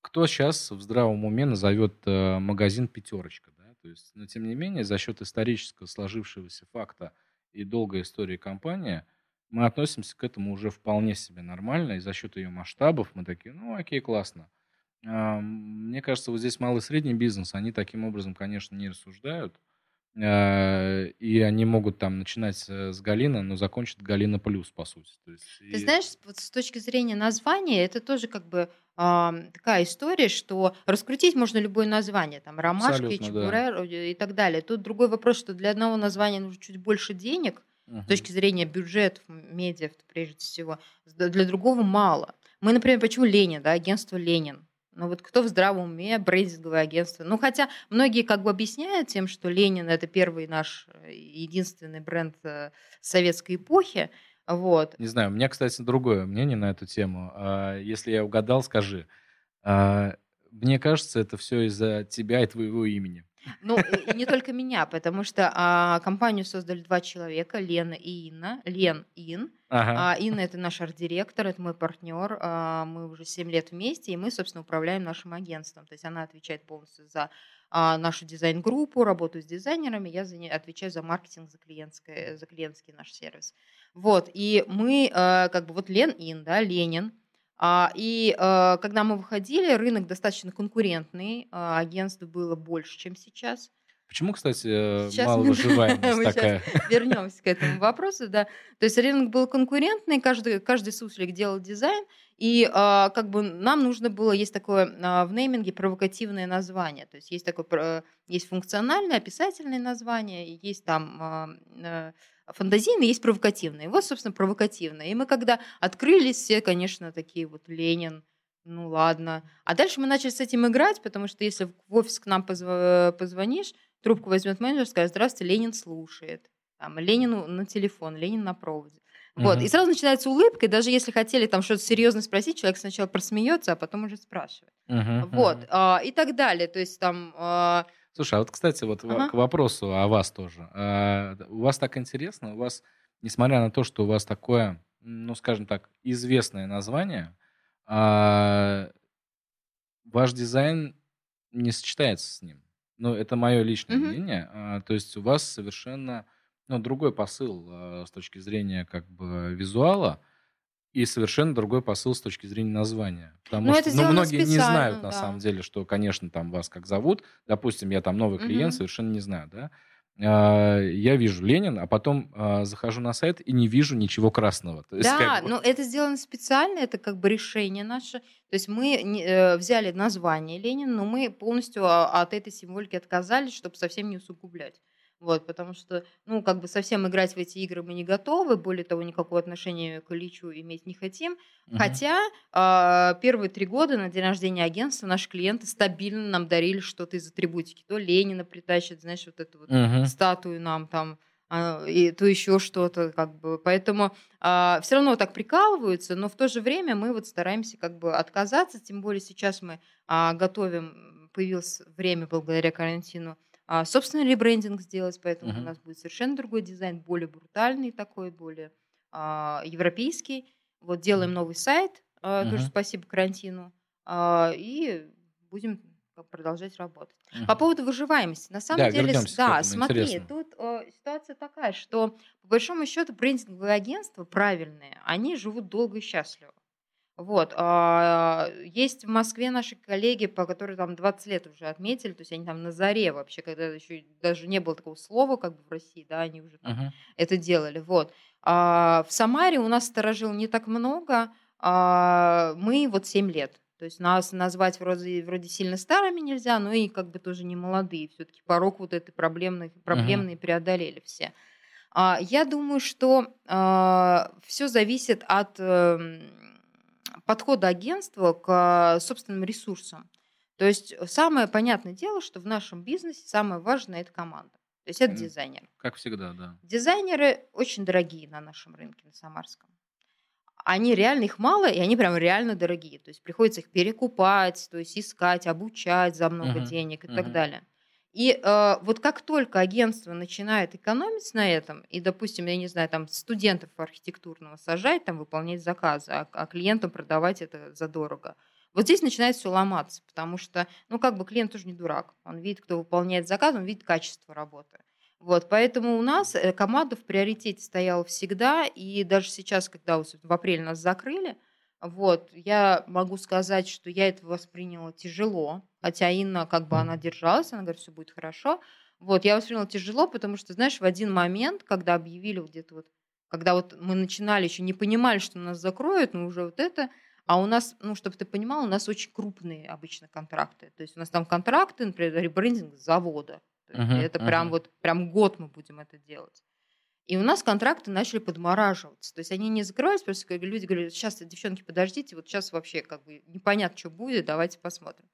кто сейчас в здравом уме назовет э, магазин пятерочка, да? То есть, но тем не менее, за счет исторического сложившегося факта и долгой истории компании – мы относимся к этому уже вполне себе нормально, и за счет ее масштабов мы такие, ну окей, классно. А, мне кажется, вот здесь малый и средний бизнес, они таким образом, конечно, не рассуждают. А, и они могут там начинать с Галина, но закончат Галина плюс, по сути. То есть, Ты и... знаешь, вот с точки зрения названия, это тоже как бы э, такая история, что раскрутить можно любое название, там ромашки, чебурер да. и так далее. Тут другой вопрос, что для одного названия нужно чуть больше денег, с точки зрения бюджетов, медиа, прежде всего, для другого мало. Мы, например, почему Ленин, да, агентство Ленин? Ну вот кто в здравом уме брендинговое агентство? Ну хотя многие как бы объясняют тем, что Ленин это первый наш э, единственный бренд э, советской эпохи, Вот. Не знаю, у меня, кстати, другое мнение на эту тему. А, Если я угадал, скажи. А, Мне кажется, это все из-за тебя и твоего имени. Ну, и не только меня, потому что а, компанию создали два человека, Лена и Инна. Лен Ин. Ага. А Инна это наш арт-директор, это мой партнер. а, Мы уже 7 лет вместе, и мы, собственно, управляем нашим агентством. То есть она отвечает полностью за а, нашу дизайн-группу, работаю с дизайнерами, я за отвечаю за маркетинг, за, клиентское, за клиентский наш сервис. Вот, и мы, э, как бы, вот Лен Ин, да, Ленин, а, И э, когда мы выходили, рынок достаточно конкурентный, а, агентств было больше, чем сейчас. Почему, кстати, э, Сейчас мало мы, выживаемость мы такая? вернемся к этому вопросу, да. То есть рынок был конкурентный, каждый, каждый суслик делал дизайн, и а, как бы нам нужно было, есть такое а, в нейминге провокативное название, то есть есть такое, про- есть функциональное, описательное название, есть там а, фантазийное, есть провокативное. И вот, собственно, провокативное. И мы когда открылись, все, конечно, такие вот Ленин, ну ладно. А дальше мы начали с этим играть, потому что если в офис к нам позв- позвонишь, трубку возьмет менеджер, скажет, здравствуйте, Ленин слушает. Там, Ленину на телефон, Ленин на проводе. Вот. И сразу начинается улыбка, и даже если хотели там что-то серьезно спросить, человек сначала просмеется, а потом уже спрашивает. Мгм, Вот. мгм. а, И так далее. То есть там... а, Слушай, а вот, кстати, вот во- Ага. к вопросу о вас тоже. А, У вас так интересно, у вас, несмотря на то, что у вас такое, ну, скажем так, известное название, а, ваш дизайн не сочетается с ним. Ну, это мое личное мгм. мнение. А, То есть у вас совершенно, ну, другой посыл а, с точки зрения как бы визуала и совершенно другой посыл с точки зрения названия. Потому Ну, что, это ну, многие не знают специально, на да. самом деле, что, конечно, там вас как зовут. Допустим, я там новый клиент, Мгм. совершенно не знаю, да. А, Я вижу Ленин, а потом а, захожу на сайт и не вижу ничего красного. То есть, Да, как бы, но это сделано специально, это как бы решение наше. То есть мы э, взяли название Ленин, но мы полностью а, от этой символики отказались, чтобы совсем не усугублять. Вот, потому что, ну, как бы совсем играть в эти игры мы не готовы, более того, никакого отношения к Ильичу иметь не хотим. мгм. Хотя а, первые три года на день рождения агентства наши клиенты стабильно нам дарили что-то из атрибутики. То Ленина притащит, знаешь, вот эту вот Мгм. статую нам там, а, и то еще что-то, как бы. Поэтому все равно так прикалываются, но в то же время мы вот стараемся как бы отказаться, тем более сейчас мы а, готовим, появилось время благодаря карантину, а, собственный ребрендинг сделать, поэтому у Мгм. нас будет совершенно другой дизайн, более брутальный такой, более а, европейский. Вот делаем новый сайт, а, тоже Мгм. спасибо карантину, а, и будем продолжать работать. По Мгм. поводу выживаемости. На самом Да, деле, да, этому, смотри, интересно. тут э, ситуация такая, что по большому счету брендинговые агентства правильные, они живут долго и счастливо. Вот. а, Есть в Москве наши коллеги, по которые там 20 лет уже отметили, то есть они там на заре вообще, когда еще даже не было такого слова, как бы в России, да, они уже там Мгм. это делали. Вот. А в Самаре у нас сторожил не так много, а мы вот 7 лет. То есть нас назвать вроде, вроде сильно старыми нельзя, но и как бы тоже не молодые. Все-таки порог вот этой проблемной, проблемной преодолели все. А, Я думаю, что все зависит от эм, подхода агентства к собственным ресурсам. То есть самое понятное дело, что в нашем бизнесе самое важное это команда. То есть это дизайнер. Как всегда, да. Дизайнеры очень дорогие на нашем рынке, на Самарском. Они реально, их мало, и они прям реально дорогие. То есть приходится их перекупать, то есть искать, обучать за много Мгм, денег и так мгм. далее. И э, вот как только агентство начинает экономить на этом, и, допустим, я не знаю, там студентов архитектурного сажать, там выполнять заказы, а, а клиентам продавать это задорого, вот здесь начинает все ломаться, потому что, ну, как бы клиент тоже не дурак. Он видит, кто выполняет заказ, он видит качество работы. Вот, поэтому у нас э, команда в приоритете стояла всегда, и даже сейчас, когда в апреле нас закрыли, вот, я могу сказать, что я это восприняла тяжело, хотя Инна, как бы, она держалась, она говорит, все будет хорошо. Вот, я восприняла тяжело, потому что, знаешь, в один момент, когда объявили вот где-то вот, когда вот мы начинали, еще не понимали, что нас закроют, но уже вот это, а у нас, ну, чтобы ты понимал, у нас очень крупные обычно контракты. То есть у нас там контракты, например, ребрендинг завода. Мгм, это прям мгм. вот, прям год мы будем это делать. И у нас контракты начали подмораживаться. То есть они не закрывались, просто люди говорят, сейчас, девчонки, подождите, вот сейчас вообще как бы непонятно, что будет, давайте посмотрим.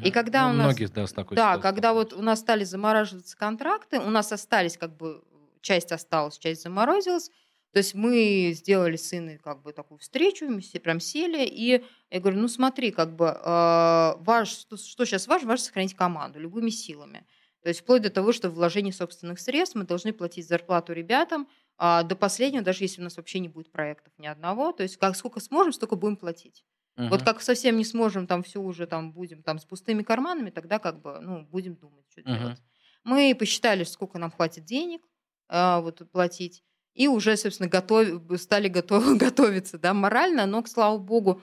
И Мгм. когда Ну, у нас... Многие, да, с такой Да, ситуацией когда вот у нас стали замораживаться контракты, у нас остались как бы, часть осталась, часть заморозилась, То есть мы сделали с сыном как бы такую встречу, мы все прям сели, и я говорю, ну смотри, как бы э, ваш, что, что сейчас важно, важно сохранить команду любыми силами. То есть вплоть до того, что вложение собственных средств мы должны платить зарплату ребятам а, до последнего, даже если у нас вообще не будет проектов ни одного. То есть как сколько сможем, столько будем платить. Uh-huh. Вот как совсем не сможем, там все уже там будем там с пустыми карманами, тогда как бы ну будем думать, что uh-huh. делать. Мы посчитали, сколько нам хватит денег а, вот платить, и уже, собственно, готов, стали готов, готовиться, да, морально, но, к слава богу,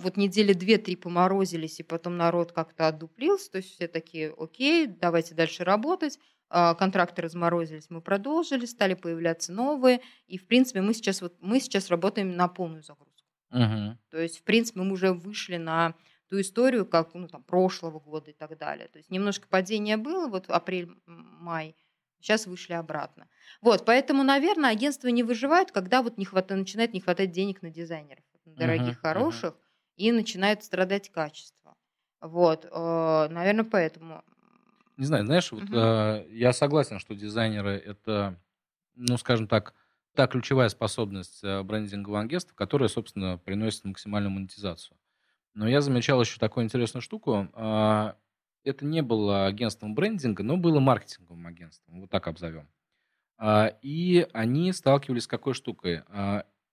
вот недели две-три поморозились, и потом народ как-то отдуплился, то есть все такие, окей, давайте дальше работать, а, контракты разморозились, мы продолжили, стали появляться новые, и, в принципе, мы сейчас, вот, мы сейчас работаем на полную загрузку. Угу. То есть, в принципе, мы уже вышли на ту историю, как ну, там, прошлого года и так далее. То есть немножко падение было, вот апрель-май, сейчас вышли обратно. Вот, поэтому, наверное, агентства не выживают, когда вот не хватает, начинает не хватать денег на дизайнеров, дорогих, uh-huh, хороших, uh-huh. и начинает страдать качество. Вот, э, наверное, поэтому. Не знаю, знаешь, вот э, я согласен, что дизайнеры это, ну, скажем так, та ключевая способность э, брендингового агентства, которая, собственно, приносит максимальную монетизацию. Но я замечал еще такую интересную штуку. Э, это не было агентством брендинга, но было маркетинговым агентством, вот так обзовем. А, и они сталкивались с какой штукой?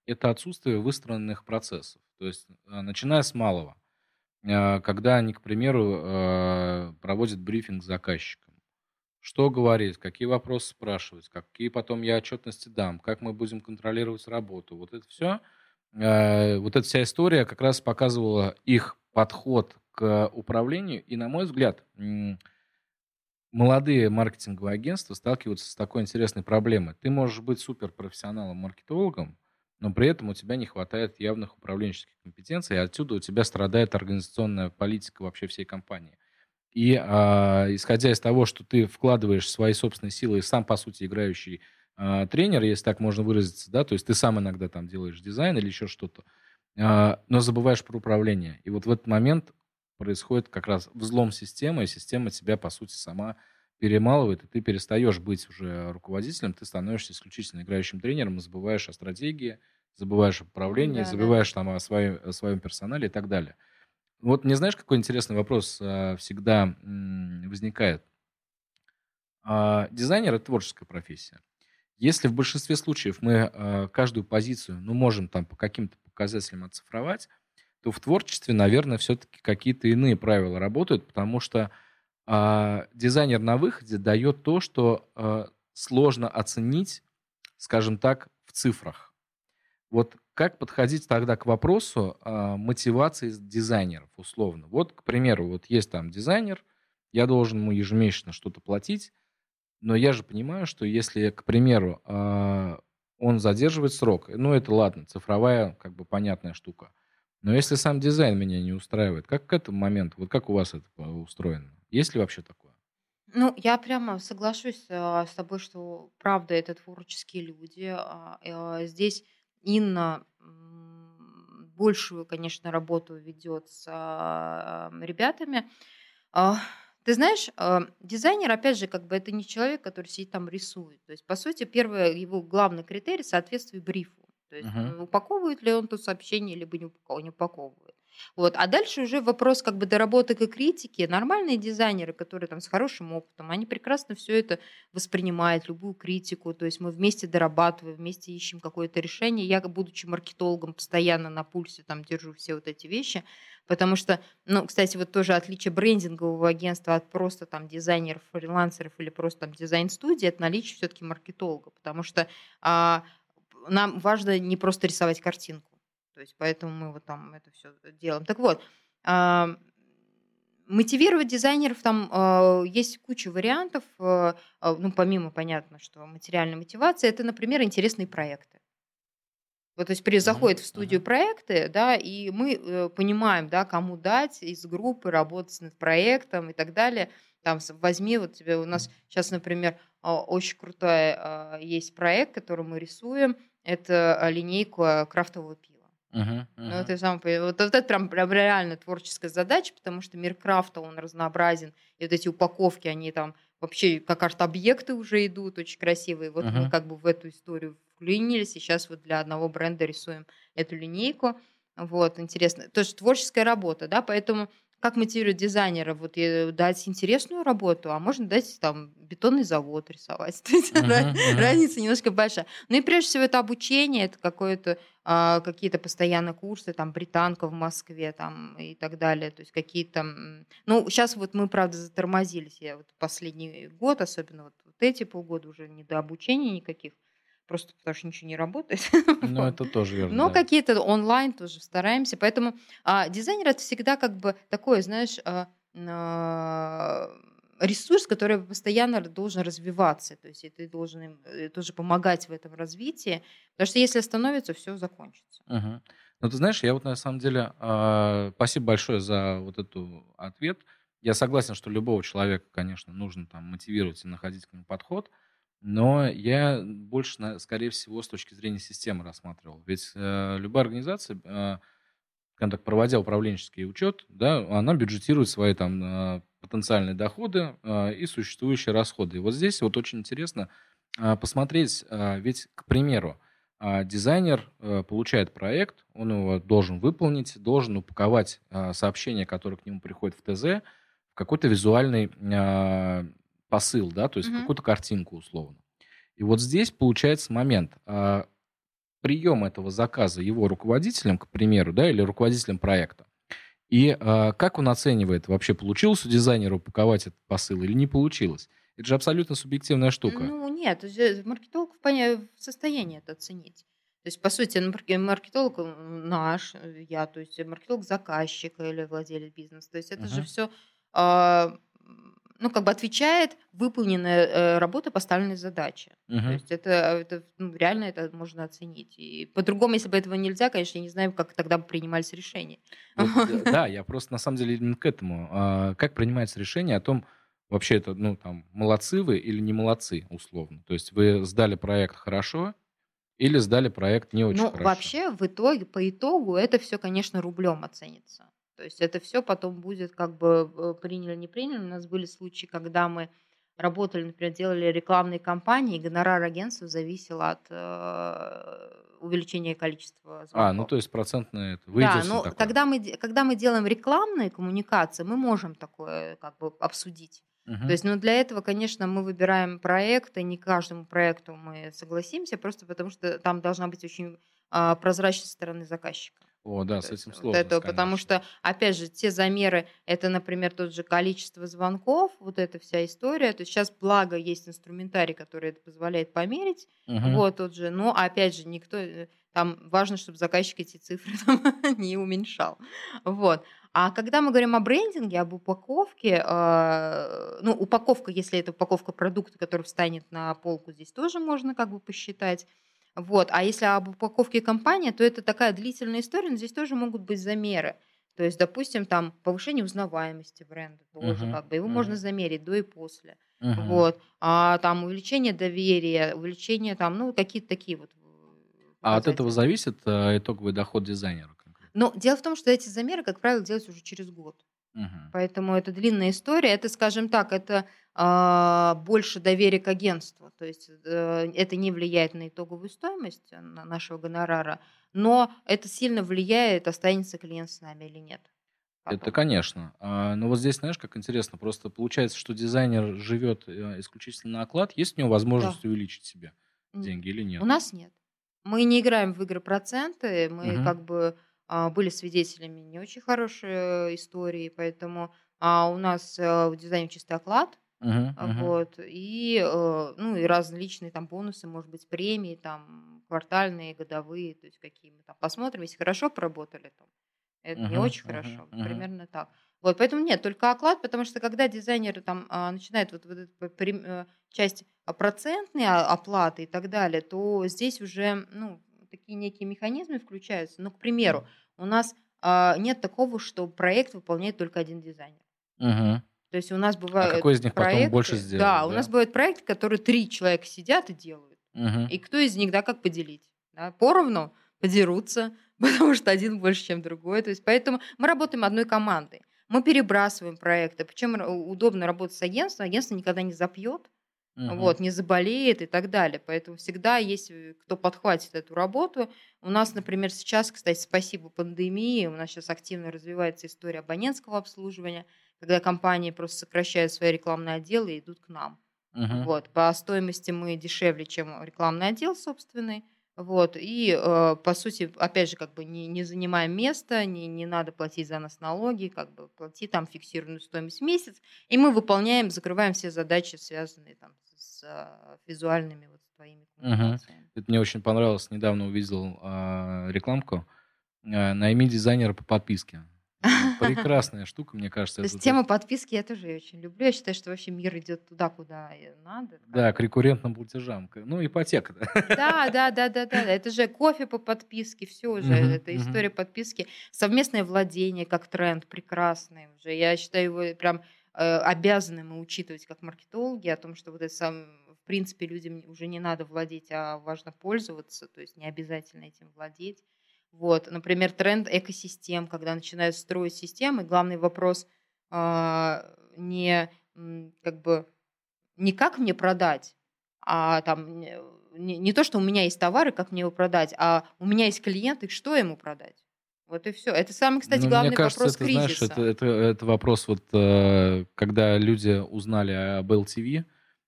Это отсутствие выстроенных процессов. То есть, а, начиная с малого, когда они, к примеру, проводят брифинг с заказчиком. Что говорить, какие вопросы спрашивать, какие потом я отчетности дам, как мы будем контролировать работу. Вот это все, вот эта вся история как раз показывала их подход к управлению. И, на мой взгляд, молодые маркетинговые агентства сталкиваются с такой интересной проблемой. Ты можешь быть суперпрофессионалом-маркетологом, но при этом у тебя не хватает явных управленческих компетенций, и отсюда у тебя страдает организационная политика вообще всей компании. И а, исходя из того, что ты вкладываешь свои собственные силы и сам, по сути, играющий а, тренер, если так можно выразиться, да, то есть ты сам иногда там делаешь дизайн или еще что-то, а, но забываешь про управление. И вот в этот момент происходит как раз взлом системы, и система тебя, по сути, сама перемалывает, и ты перестаешь быть уже руководителем, ты становишься исключительно играющим тренером, и забываешь о стратегии, забываешь о управлении, да, забываешь да. там о своем, о своем персонале и так далее. Вот мне знаешь, какой интересный вопрос а, всегда м, возникает? А, дизайнер – это творческая профессия. Если в большинстве случаев мы а, каждую позицию, ну, можем там по каким-то показателям оцифровать, то в творчестве, наверное, все-таки какие-то иные правила работают, потому что э, дизайнер на выходе дает то, что э, сложно оценить, скажем так, в цифрах. Вот как подходить тогда к вопросу э, мотивации дизайнеров, условно? Вот, к примеру, вот есть там дизайнер, я должен ему ежемесячно что-то платить, но я же понимаю, что если, к примеру, он задерживает срок, ну это ладно, цифровая, как бы понятная штука – но если сам дизайн меня не устраивает, как к этому моменту, вот как у вас это устроено? Есть ли вообще такое? Ну, я прямо соглашусь а, с тобой, что правда это творческие люди. А, а, здесь Инна большую, конечно, работу ведет с ребятами. Ты знаешь, дизайнер, опять же, как бы это не человек, который сидит там рисует. То есть, по сути, первый его главный критерий соответствие брифу. То есть uh-huh. упаковывает ли он то сообщение, либо не упаковывает. Вот. А дальше уже вопрос как бы доработок и критики. Нормальные дизайнеры, которые там с хорошим опытом, они прекрасно все это воспринимают, любую критику. То есть мы вместе дорабатываем, вместе ищем какое-то решение. Я, будучи маркетологом, постоянно на пульсе там держу все вот эти вещи. Потому что, ну, кстати, вот тоже отличие брендингового агентства от просто там дизайнеров, фрилансеров или просто там дизайн-студии, это наличие все-таки маркетолога. Потому что а, нам важно не просто рисовать картинку. То есть поэтому мы вот там это все делаем. Так вот, а, мотивировать дизайнеров там а, есть куча вариантов. А, ну, помимо, понятно, что материальной мотивации, это, например, интересные проекты. Вот, то есть при заходит в студию проекты, да, и мы э, понимаем, да, кому дать из группы работать над проектом и так далее. Там возьми, вот тебе у нас сейчас, например, очень крутой есть проект, который мы рисуем это а, линейку а, крафтового пива. Uh-huh, uh-huh. Ну, это сам, вот, вот это прям, прям реально творческая задача, потому что мир крафта, он разнообразен, и вот эти упаковки, они там вообще как арт-объекты уже идут, очень красивые. Вот uh-huh. мы как бы в эту историю вклинились, и сейчас вот для одного бренда рисуем эту линейку. Вот, интересно. То есть творческая работа, да, поэтому как мотивировать дизайнера? Вот дать интересную работу, а можно дать там бетонный завод рисовать. uh-huh, uh-huh. Разница немножко большая. Ну и прежде всего это обучение, это какое-то а, какие-то постоянные курсы, там британка в Москве, там и так далее. То есть какие-то, ну сейчас вот мы правда затормозились. Я вот последний год, особенно вот, вот эти полгода уже не до обучения никаких просто потому что ничего не работает. Ну, это тоже верно. Но да. какие-то онлайн тоже стараемся. Поэтому а, дизайнер это всегда как бы такое, знаешь, а, а, ресурс, который постоянно должен развиваться. То есть ты должен им э, тоже помогать в этом развитии. Потому что если остановится, все закончится. Угу. Ну, ты знаешь, я вот на самом деле... Э, спасибо большое за вот этот ответ. Я согласен, что любого человека, конечно, нужно там мотивировать и находить к нему подход. Но я больше, скорее всего, с точки зрения системы рассматривал. Ведь э, любая организация, э, скажем так, проводя управленческий учет, да, она бюджетирует свои там э, потенциальные доходы э, и существующие расходы. И вот здесь вот очень интересно э, посмотреть, э, ведь, к примеру, э, дизайнер э, получает проект, он его должен выполнить, должен упаковать э, сообщение, которое к нему приходит в ТЗ, в какой-то визуальный э, посыл, да, то есть угу. какую-то картинку условно. И вот здесь получается момент а, приема этого заказа его руководителем, к примеру, да, или руководителем проекта. И а, как он оценивает, вообще получилось у дизайнера упаковать этот посыл или не получилось? Это же абсолютно субъективная штука. Ну, нет, маркетолог в состоянии это оценить. То есть, по сути, маркетолог наш, я, то есть маркетолог заказчика или владелец бизнеса. То есть это uh-huh. же все а, ну, как бы отвечает выполненная э, работа поставленной задачи. Угу. То есть это, это ну, реально это можно оценить. И по-другому, если бы этого нельзя, конечно, я не знаю, как тогда бы принимались решения. Вот, да, я просто на самом деле именно к этому. А, как принимается решение о том, вообще это, ну, там, молодцы вы или не молодцы, условно. То есть вы сдали проект хорошо, или сдали проект не очень ну, хорошо? Ну, вообще, в итоге, по итогу, это все, конечно, рублем оценится. То есть это все потом будет как бы э, приняли, не приняли. У нас были случаи, когда мы работали, например, делали рекламные кампании, и гонорар агентства зависел от э, увеличения количества звонков. А, ну то есть процентное это Да, но такое. когда мы, когда мы делаем рекламные коммуникации, мы можем такое как бы обсудить. Угу. То есть, ну, для этого, конечно, мы выбираем проекты, не каждому проекту мы согласимся, просто потому что там должна быть очень а, прозрачность со стороны заказчика. О, да, с этим сложно. это, потому что, опять же, те замеры, это, например, тот же количество звонков, вот эта вся история. То есть сейчас, благо, есть инструментарий, который это позволяет померить. Угу. Вот тот же. Но, опять же, никто... Э, там важно, чтобы заказчик эти цифры там, не уменьшал. Вот. А когда мы говорим о брендинге, об упаковке, э, ну, упаковка, если это упаковка продукта, который встанет на полку, здесь тоже можно как бы посчитать. Вот. А если об упаковке компании, то это такая длительная история, но здесь тоже могут быть замеры. То есть, допустим, там повышение узнаваемости бренда тоже uh-huh. как бы его uh-huh. можно замерить до и после. Uh-huh. Вот. А там увеличение доверия, увеличение там, ну, какие-то такие вот. А от этого зависит э, итоговый доход дизайнера? Но дело в том, что эти замеры, как правило, делаются уже через год. Угу. Поэтому это длинная история. Это, скажем так, это э, больше доверия к агентству. То есть э, это не влияет на итоговую стоимость э, на нашего гонорара, но это сильно влияет, останется клиент с нами или нет. Потом. Это, конечно. А, но вот здесь, знаешь, как интересно, просто получается, что дизайнер живет э, исключительно на оклад. Есть у него возможность да. увеличить себе деньги или нет? У нас нет. Мы не играем в игры проценты, мы угу. как бы а, были свидетелями не очень хорошей истории, поэтому а у нас э, в дизайне чистый оклад, uh-huh, uh-huh. вот, и, э, ну, и различные там бонусы, может быть, премии, там, квартальные, годовые, то есть какие мы там посмотрим, если хорошо поработали, там, это uh-huh, не очень uh-huh, хорошо, uh-huh. примерно так. Вот, поэтому нет, только оклад, потому что когда дизайнер там начинает вот, вот эту э, часть процентной оплаты и так далее, то здесь уже, ну, такие некие механизмы включаются. Ну, к примеру, у нас а, нет такого, что проект выполняет только один дизайнер. Угу. То есть у нас бывают а какой из них проекты, потом больше сделает? Да, да, у нас бывают проекты, которые три человека сидят и делают. Угу. И кто из них, да, как поделить? Да, поровну подерутся, потому что один больше, чем другой. То есть поэтому мы работаем одной командой. Мы перебрасываем проекты. Причем удобно работать с агентством. Агентство никогда не запьет. Угу. вот, не заболеет и так далее. Поэтому всегда есть э, кто подхватит эту работу. У нас, например, сейчас, кстати, спасибо пандемии, у нас сейчас активно развивается история абонентского обслуживания, когда компании просто сокращают свои рекламные отделы и идут к нам. Угу. Вот, по стоимости мы дешевле, чем рекламный отдел собственный. Вот, и, э, по сути, опять же, как бы не, не занимаем место, не, не надо платить за нас налоги, как бы плати там фиксированную стоимость в месяц, и мы выполняем, закрываем все задачи, связанные там с э, визуальными вот твоими коммуникациями. Угу. Это мне очень понравилось, недавно увидел э, рекламку. Э, найми дизайнера по подписке. Прекрасная штука, мне кажется. То есть тема подписки я тоже очень люблю. Я считаю, что вообще мир идет туда, куда надо. Да, к рекуррентным платежам. Ну, ипотека. Да, да, да, да, да. Это же кофе по подписке, все уже. Это история подписки. Совместное владение как тренд прекрасный уже. Я считаю его прям э, обязаны мы учитывать как маркетологи о том, что вот это сам, в принципе, людям уже не надо владеть, а важно пользоваться, то есть не обязательно этим владеть. Вот, например, тренд экосистем, когда начинают строить системы, главный вопрос э, не как бы не как мне продать, а там не, не то, что у меня есть товары, как мне его продать, а у меня есть клиенты, что ему продать. Вот и все. Это самый, кстати, ну, главный мне кажется, вопрос это, кризиса. Знаешь, это, это, это вопрос, вот, э, когда люди узнали об LTV,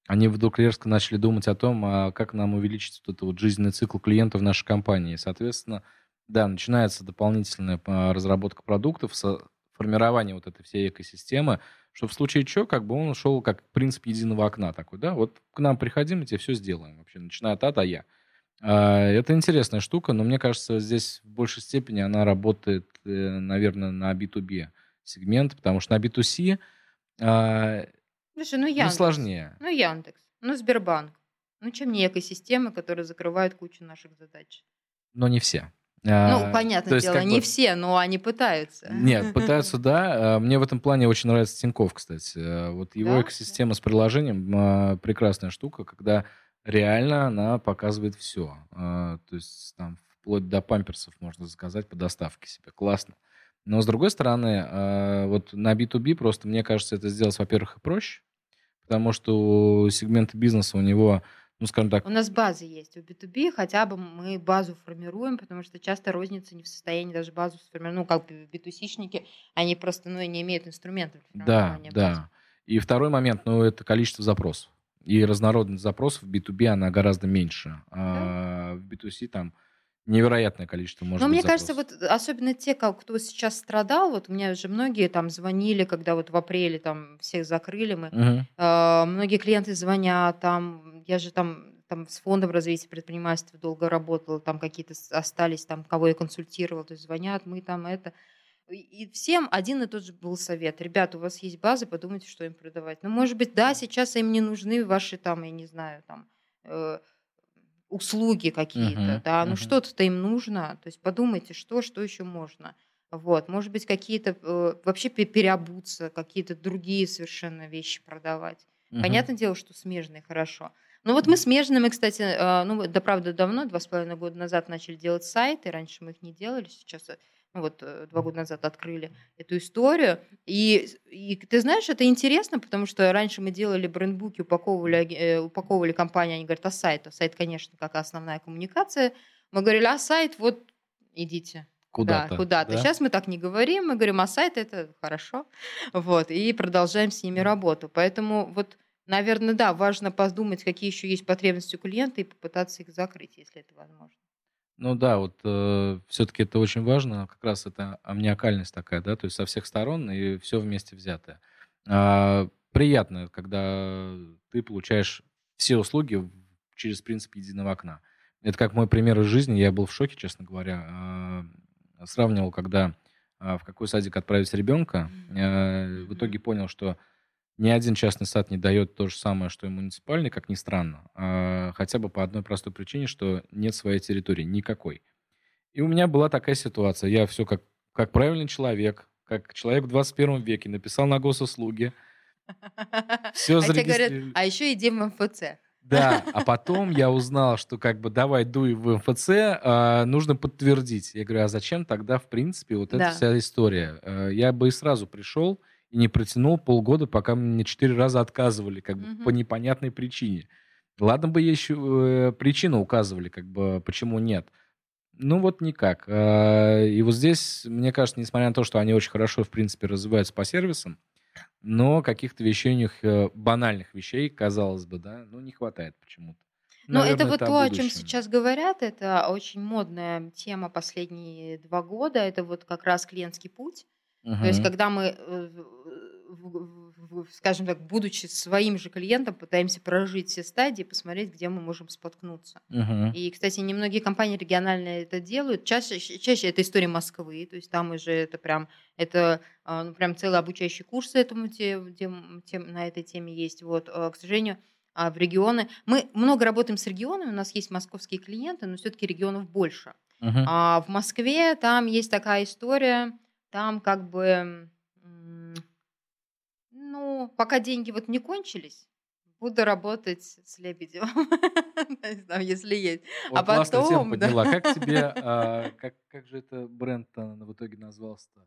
они вдруг резко начали думать о том, а как нам увеличить вот этот вот жизненный цикл клиента в нашей компании. Соответственно, да, начинается дополнительная а, разработка продуктов, формирование вот этой всей экосистемы, что в случае чего, как бы он шел как принцип единого окна такой, да, вот к нам приходим, мы тебе все сделаем вообще, начиная от А до Я. А, это интересная штука, но мне кажется, здесь в большей степени она работает, э, наверное, на B2B сегмент, потому что на B2C а, Слушай, ну, Яндекс, ну, сложнее. Ну, Яндекс, ну, Сбербанк. Ну, чем не экосистемы, которые закрывают кучу наших задач? Но не все. Ну, а, понятное дело, не бы... все, но они пытаются. Нет, пытаются, да. А, мне в этом плане очень нравится Тиньков, кстати. А, вот его да? экосистема с приложением прекрасная штука, когда реально она показывает все. То есть там вплоть до памперсов можно заказать по доставке себе. Классно. Но с другой стороны, вот на B2B просто, мне кажется, это сделать, во-первых, и проще, потому что сегмент бизнеса у него ну, скажем так. У нас базы есть. У B2B хотя бы мы базу формируем, потому что часто розница не в состоянии даже базу сформировать. Ну, как бы B2C-шники, они просто ну, не имеют инструментов для Да, да. И второй момент, ну, это количество запросов. И разнородность запросов в B2B, она гораздо меньше. А в B2C там невероятное количество может Но быть мне кажется, вот особенно те, кто сейчас страдал, вот у меня уже многие там звонили, когда вот в апреле там всех закрыли мы, Мгм. э, многие клиенты звонят, там, я же там там с фондом развития предпринимательства долго работала, там какие-то остались, там кого я консультировала, то есть звонят, мы там это. И всем один и тот же был совет. Ребята, у вас есть базы, подумайте, что им продавать. Ну, может быть, да, сейчас им не нужны ваши там, я не знаю, там э, услуги какие-то, uh-huh, да, ну uh-huh. что-то им нужно, то есть подумайте, что, что еще можно. Вот, может быть, какие-то э, вообще переобуться, какие-то другие совершенно вещи продавать. Uh-huh. Понятное дело, что смежные хорошо. Ну вот мы смежными, кстати, э, ну да, правда, давно, два с половиной года назад начали делать сайты, раньше мы их не делали, сейчас э, ну вот э, два года назад открыли эту историю. И, и ты знаешь, это интересно, потому что раньше мы делали брендбуки, упаковывали, э, упаковывали компании, они говорят, а сайт? А сайт, конечно, как основная коммуникация. Мы говорили, а сайт, вот идите. Куда-то. Да, куда-то. Да? Сейчас мы так не говорим, мы говорим, а сайт это хорошо. Вот, и продолжаем с ними работу. Поэтому вот, наверное, да, важно подумать, какие еще есть потребности у клиента и попытаться их закрыть, если это возможно. Ну да, вот э, все-таки это очень важно, как раз это амниакальность такая, да, то есть со всех сторон и все вместе взятое. А, приятно, когда ты получаешь все услуги через принцип единого окна. Это как мой пример из жизни, я был в шоке, честно говоря. А, сравнивал, когда а, в какой садик отправить ребенка, а, в итоге понял, что ни один частный сад не дает то же самое, что и муниципальный, как ни странно, а хотя бы по одной простой причине, что нет своей территории никакой. И у меня была такая ситуация. Я все как, как правильный человек, как человек в 21 веке написал на госуслуги. Все а говорят, а еще иди в МФЦ. Да, а потом я узнал, что как бы давай дуй в МФЦ, а, нужно подтвердить. Я говорю, а зачем тогда, в принципе, вот эта да. вся история? А, я бы и сразу пришел, и не протянул полгода, пока мне четыре раза отказывали, как бы по Мгм. непонятной причине. Ладно бы еще э, причину указывали, как бы почему нет. Ну вот никак. А, И вот здесь, мне кажется, несмотря на то, что они очень хорошо, в принципе, развиваются по сервисам, но каких-то вещей у них, э, банальных вещей, казалось бы, да, ну не хватает почему-то. Но это Наверное, вот о то, о чем будущем. сейчас говорят, это очень модная тема последние два года. Это вот как раз клиентский путь. То есть, когда мы, э, скажем так, будучи своим же клиентом, пытаемся прожить все стадии, посмотреть, где мы можем споткнуться. Мгм. И, кстати, немногие компании региональные это делают. Чаще, чаще это история Москвы, то есть там уже это прям, это а, ну, прям целые обучающие курсы этому те- тем- тем- на этой теме есть. Вот, а, к сожалению, а, в регионы мы много работаем с регионами, у нас есть московские клиенты, но все-таки регионов больше. Мгм. А в Москве там есть такая история, там как бы, ну, пока деньги вот не кончились, буду работать с Лебедевым, Не знаю, если есть. Вот А классную тему потом, да. подняла. Как тебе, а, как, как же это бренд в итоге назвался-то?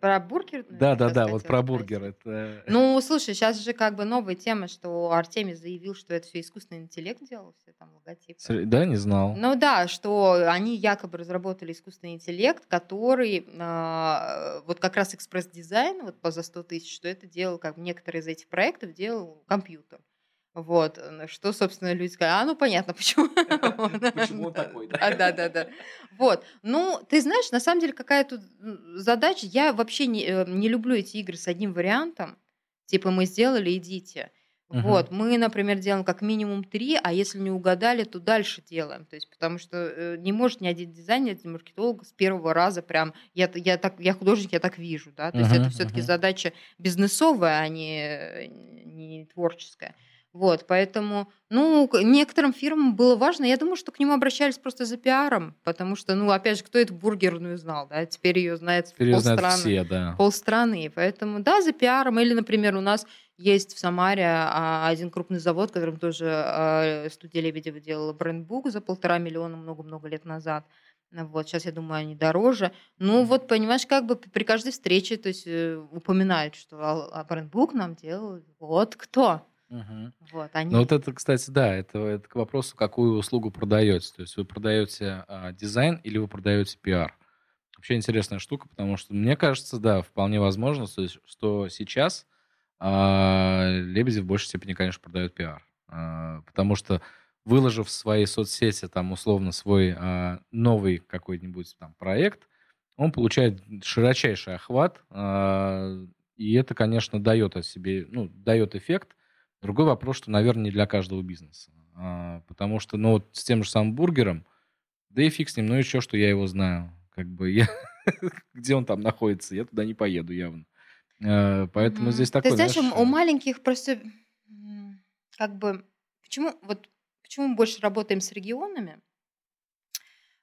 Про бургер, Да, да, да, вот про бургер. Это... Ну, слушай, сейчас же как бы новая тема, что Артемий заявил, что это все искусственный интеллект делал, все там логотипы. Да, не знал. Ну да, что они якобы разработали искусственный интеллект, который а, вот как раз экспресс-дизайн вот по за 100 тысяч, что это делал, как некоторые из этих проектов делал компьютер. Вот, э, что, собственно, люди сказали, а, ну, понятно, почему. Почему он такой, да? Да, да, да. Вот, ну, ты знаешь, на самом деле, какая тут задача, я вообще не, э, не люблю эти игры с одним вариантом, типа мы сделали, идите. Вот, мы, например, делаем как минимум три, а если не угадали, то дальше делаем. То есть, потому что э, не может ни один дизайнер, ни маркетолог с первого раза прям, я, я, так, я художник, я так вижу, да, то есть это все-таки задача бизнесовая, а не, не творческая. Вот, поэтому, ну, некоторым фирмам было важно. Я думаю, что к ним обращались просто за пиаром, потому что, ну, опять же, кто эту бургерную знал, да, теперь ее знает Теперь знают полстраны все, да. полстраны. Поэтому, да, за пиаром. Или, например, у нас есть в Самаре а, один крупный завод, которым тоже а, студия Лебедева делала брендбук за полтора миллиона много-много лет назад. Вот, сейчас, я думаю, они дороже. Ну, вот, понимаешь, как бы при каждой встрече то есть, э, упоминают, что а брендбук нам делал вот кто. Мгм. Вот, они... Ну вот это, кстати, да, это, это к вопросу, какую услугу продаете. То есть вы продаете а, дизайн или вы продаете пиар. Вообще интересная штука, потому что мне кажется, да, вполне возможно, что, что сейчас а, Лебедев в большей степени, конечно, продает пиар. А, потому что выложив в свои соцсети там условно свой а, новый какой-нибудь там проект, он получает широчайший охват, а, и это, конечно, дает о себе, ну, дает эффект. Другой вопрос, что, наверное, не для каждого бизнеса. А, потому что, ну, вот с тем же самым бургером, да и фиг с ним, ну еще что я его знаю. Как бы я... Где он там находится, я туда не поеду явно. А, Поэтому здесь Ты такой, знаешь, знаешь, у маленьких просто как бы почему вот почему мы больше работаем с регионами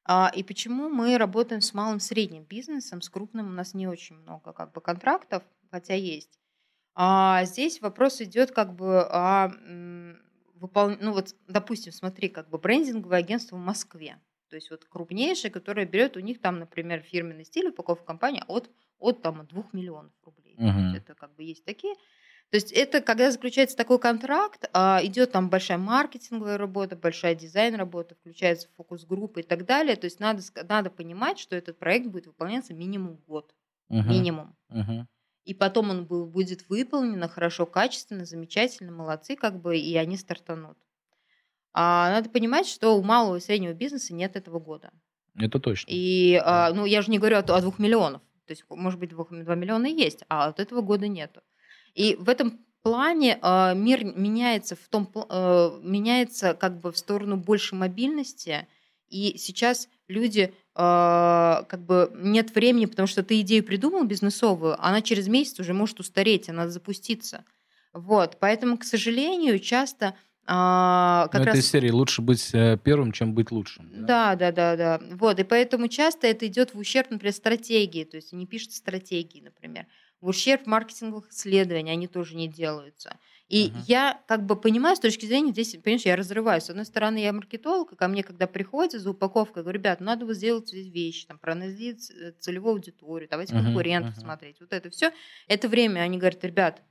а, и почему мы работаем с малым средним бизнесом, с крупным у нас не очень много как бы контрактов, хотя есть. А здесь вопрос идет как бы о выпол- ну вот допустим, смотри, как бы брендинговое агентство в Москве, то есть вот крупнейшее, которое берет у них там, например, фирменный стиль упаковка компания от от там 2 миллионов рублей. Мгм. это как бы есть такие. То есть это когда заключается такой контракт, а, идет там большая маркетинговая работа, большая дизайн-работа, включается фокус-группа и так далее. То есть надо, надо понимать, что этот проект будет выполняться минимум год. Мгм. Минимум. Мгм. И потом он был, будет выполнен хорошо, качественно, замечательно, молодцы, как бы, и они стартанут. А надо понимать, что у малого и среднего бизнеса нет этого года. Это точно. И, а, ну, я же не говорю о, о двух миллионов. То есть, может быть, двух, два миллиона и есть, а от этого года нету. И в этом плане а, мир меняется в том, э, меняется как бы в сторону большей мобильности. И сейчас люди а, как бы нет времени, потому что ты идею придумал бизнесовую, она через месяц уже может устареть, она запуститься. Вот, поэтому, к сожалению, часто а, Ну, как это раз из серии лучше быть э, первым, чем быть лучшим. да, да, да, да. Вот, и поэтому часто это идет в ущерб, например, стратегии. То есть они пишут стратегии, например. В ущерб маркетинговых исследований они тоже не делаются. И Мгм. я как бы понимаю с точки зрения, здесь, понимаешь, я разрываюсь. С одной стороны, я маркетолог, и ко мне, когда приходят за упаковкой, я говорю, ребят, ну, надо вот сделать здесь вещи, там, проанализировать ц- целевую аудиторию, давайте Мгм, конкурентов мгм. смотреть. Вот это все. Это время, они говорят, ребят,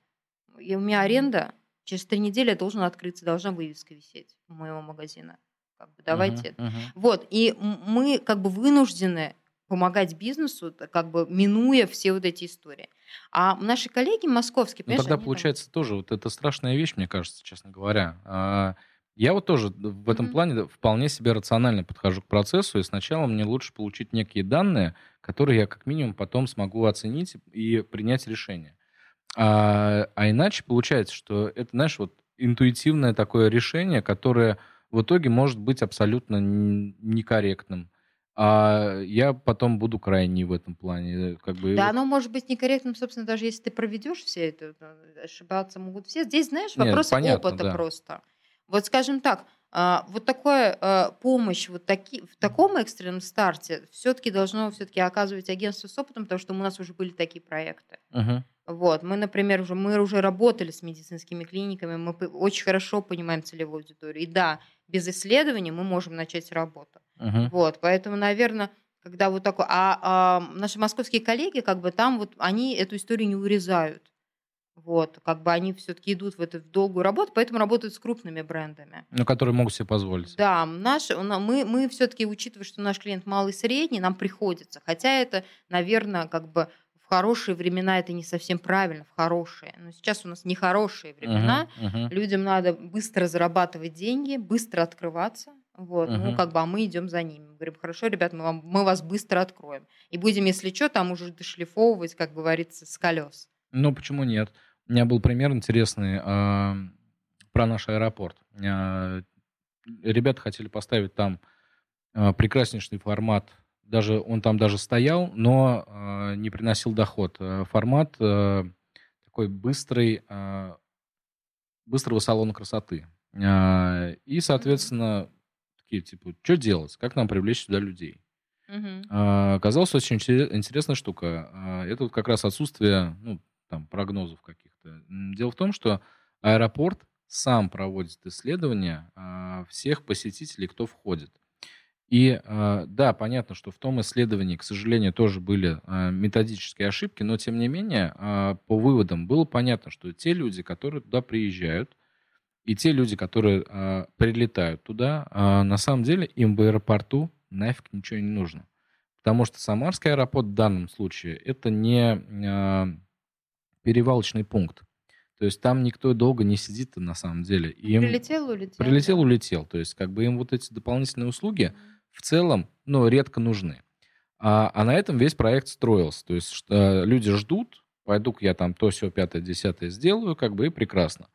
и у меня аренда, через три недели я должен открыться, должна вывеска висеть у моего магазина. Как бы давайте. Мгм, мгм. Вот, и мы как бы вынуждены помогать бизнесу, как бы минуя все вот эти истории. А наши коллеги московские, Ну, тогда они там- получается тоже вот это страшная вещь, мне кажется, честно говоря. А, Я вот тоже в этом Мгм. плане вполне себе рационально подхожу к процессу, и сначала мне лучше получить некие данные, которые я как минимум потом смогу оценить и принять решение. А, а иначе получается, что это, знаешь, вот интуитивное такое решение, которое в итоге может быть абсолютно некорректным. А я потом буду крайний в этом плане. Как бы, Да, оно может быть некорректным, собственно, даже если ты проведешь все это, э, ошибаться могут все. Здесь, знаешь, Нет, вопрос понятно, опыта да. просто. Вот скажем так, а, вот такая помощь вот таки, в таком экстренном старте все-таки должно все-таки оказывать агентство с опытом, потому что у нас уже были такие проекты. Мгм. Вот, мы, например, уже, мы уже работали с медицинскими клиниками, мы очень хорошо понимаем целевую аудиторию. И да, без исследований мы можем начать работу. Мгм. Вот, поэтому, наверное, когда вот такое... А, а, наши московские коллеги, как бы там вот, они эту историю не урезают. Вот, как бы они все-таки идут в эту в долгую работу, поэтому работают с крупными брендами. Ну, которые могут себе позволить. Да, наши, у на- мы, мы все-таки, учитывая, что наш клиент малый и средний, нам приходится. Хотя это, наверное, как бы хорошие времена это не совсем правильно, в хорошие. Но сейчас у нас не хорошие времена. Мгм, мгм. Людям надо быстро зарабатывать деньги, быстро открываться. Вот, ну, Мгм. как бы, а мы идем за ними. Мы говорим, хорошо, ребят, мы, вам, мы вас быстро откроем. И будем, если что, там уже дошлифовывать, как говорится, с колес. Ну, почему нет? У меня был пример интересный а, про наш аэропорт. А, Ребята хотели поставить там а, прекраснейший формат. Даже он там даже стоял, но а, не приносил доход. А, Формат а, такой быстрый, а, быстрого салона красоты. А, И, соответственно, такие типа, что делать? Как нам привлечь сюда людей? Мгм. А, Оказалась очень интере- интересная штука. А, Это вот как раз отсутствие ну, там, прогнозов каких-то. Дело в том, что аэропорт сам проводит исследования а, всех посетителей, кто входит. И а, да, понятно, что в том исследовании, к сожалению, тоже были а, методические ошибки, но тем не менее, а, по выводам было понятно, что те люди, которые туда приезжают, и те люди, которые прилетают туда, на самом деле им в аэропорту нафиг ничего не нужно. Потому что Самарский аэропорт в данном случае это не перевалочный пункт. То есть там никто долго не сидит на самом деле. Им Прилетел, улетел. прилетел, да. улетел. То есть как бы им вот эти дополнительные услуги в целом, ну, редко нужны. А, а на этом весь проект строился. То есть что, э, люди ждут, пойду-ка я там то, все, пятое, десятое сделаю, как бы и прекрасно.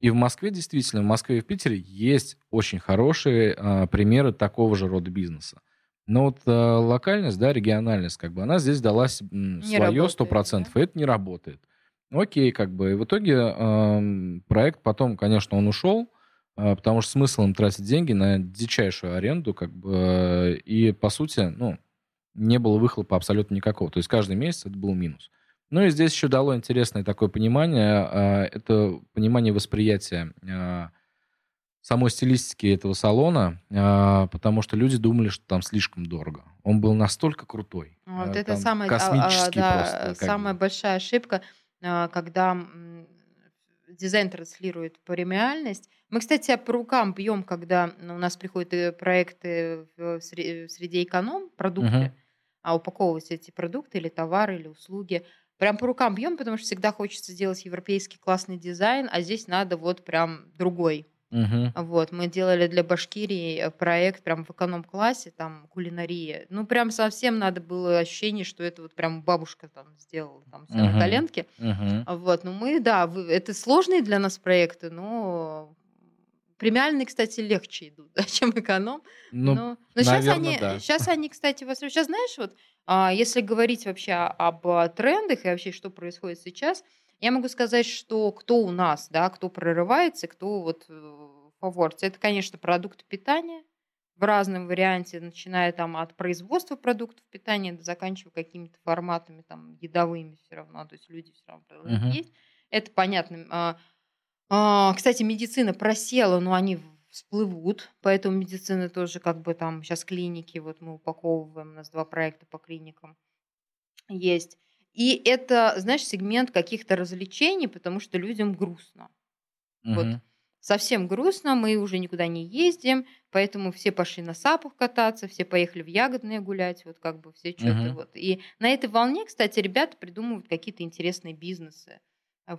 И в Москве действительно, в Москве и в Питере есть очень хорошие а, примеры такого же рода бизнеса. Но вот а, локальность, да, региональность, как бы она здесь далась м, свое работает, сто процентов, и это не работает. Окей, как бы. И в итоге ам, проект потом, конечно, он ушел, потому что смысл им тратить деньги на дичайшую аренду, как бы, э, и, по сути, ну, не было выхлопа абсолютно никакого. То есть каждый месяц это был минус. Ну и здесь еще дало интересное такое понимание, а, это понимание восприятия а, самой стилистики этого салона, а, потому что люди думали, что там слишком дорого. Он был настолько крутой. Вот а, это самая, а, а, космический да, просто. самая бы. большая ошибка, а, когда дизайн транслирует премиальность. Мы, кстати, по рукам бьем, когда у нас приходят э, проекты в сре- в среде эконом, продукты, Мгм. а упаковывать эти продукты или товары, или услуги. Прям по рукам бьем, потому что всегда хочется сделать европейский классный дизайн, а здесь надо вот прям другой. Мгм. Вот, мы делали для Башкирии э, проект прям в эконом-классе, там кулинария. Ну, прям совсем надо было ощущение, что это вот прям бабушка там сделала, там все на Мгм. коленке. А Вот, ну мы, да, это сложные для нас проекты, но премиальные, кстати, легче идут, да, чем эконом. Ну, но сейчас наверно, они, да. сейчас они, кстати, вас сейчас знаешь, вот, а, если говорить вообще об а, трендах и вообще что происходит сейчас, я могу сказать, что кто у нас, да, кто прорывается, кто вот э, фаворится, это, конечно, продукты питания в разном варианте, начиная там от производства продуктов питания, до заканчивая какими-то форматами там едовыми все равно, то есть люди все равно Мгм. есть. Это понятно. А, кстати, медицина просела, но они всплывут, поэтому медицина тоже как бы там сейчас клиники, вот мы упаковываем, у нас два проекта по клиникам есть. И это, знаешь, сегмент каких-то развлечений, потому что людям грустно. Вот Мгм. совсем грустно, мы уже никуда не ездим, поэтому все пошли на сапах кататься, все поехали в ягодные гулять, вот как бы все что-то Мгм. вот. И на этой волне, кстати, ребята придумывают какие-то интересные бизнесы,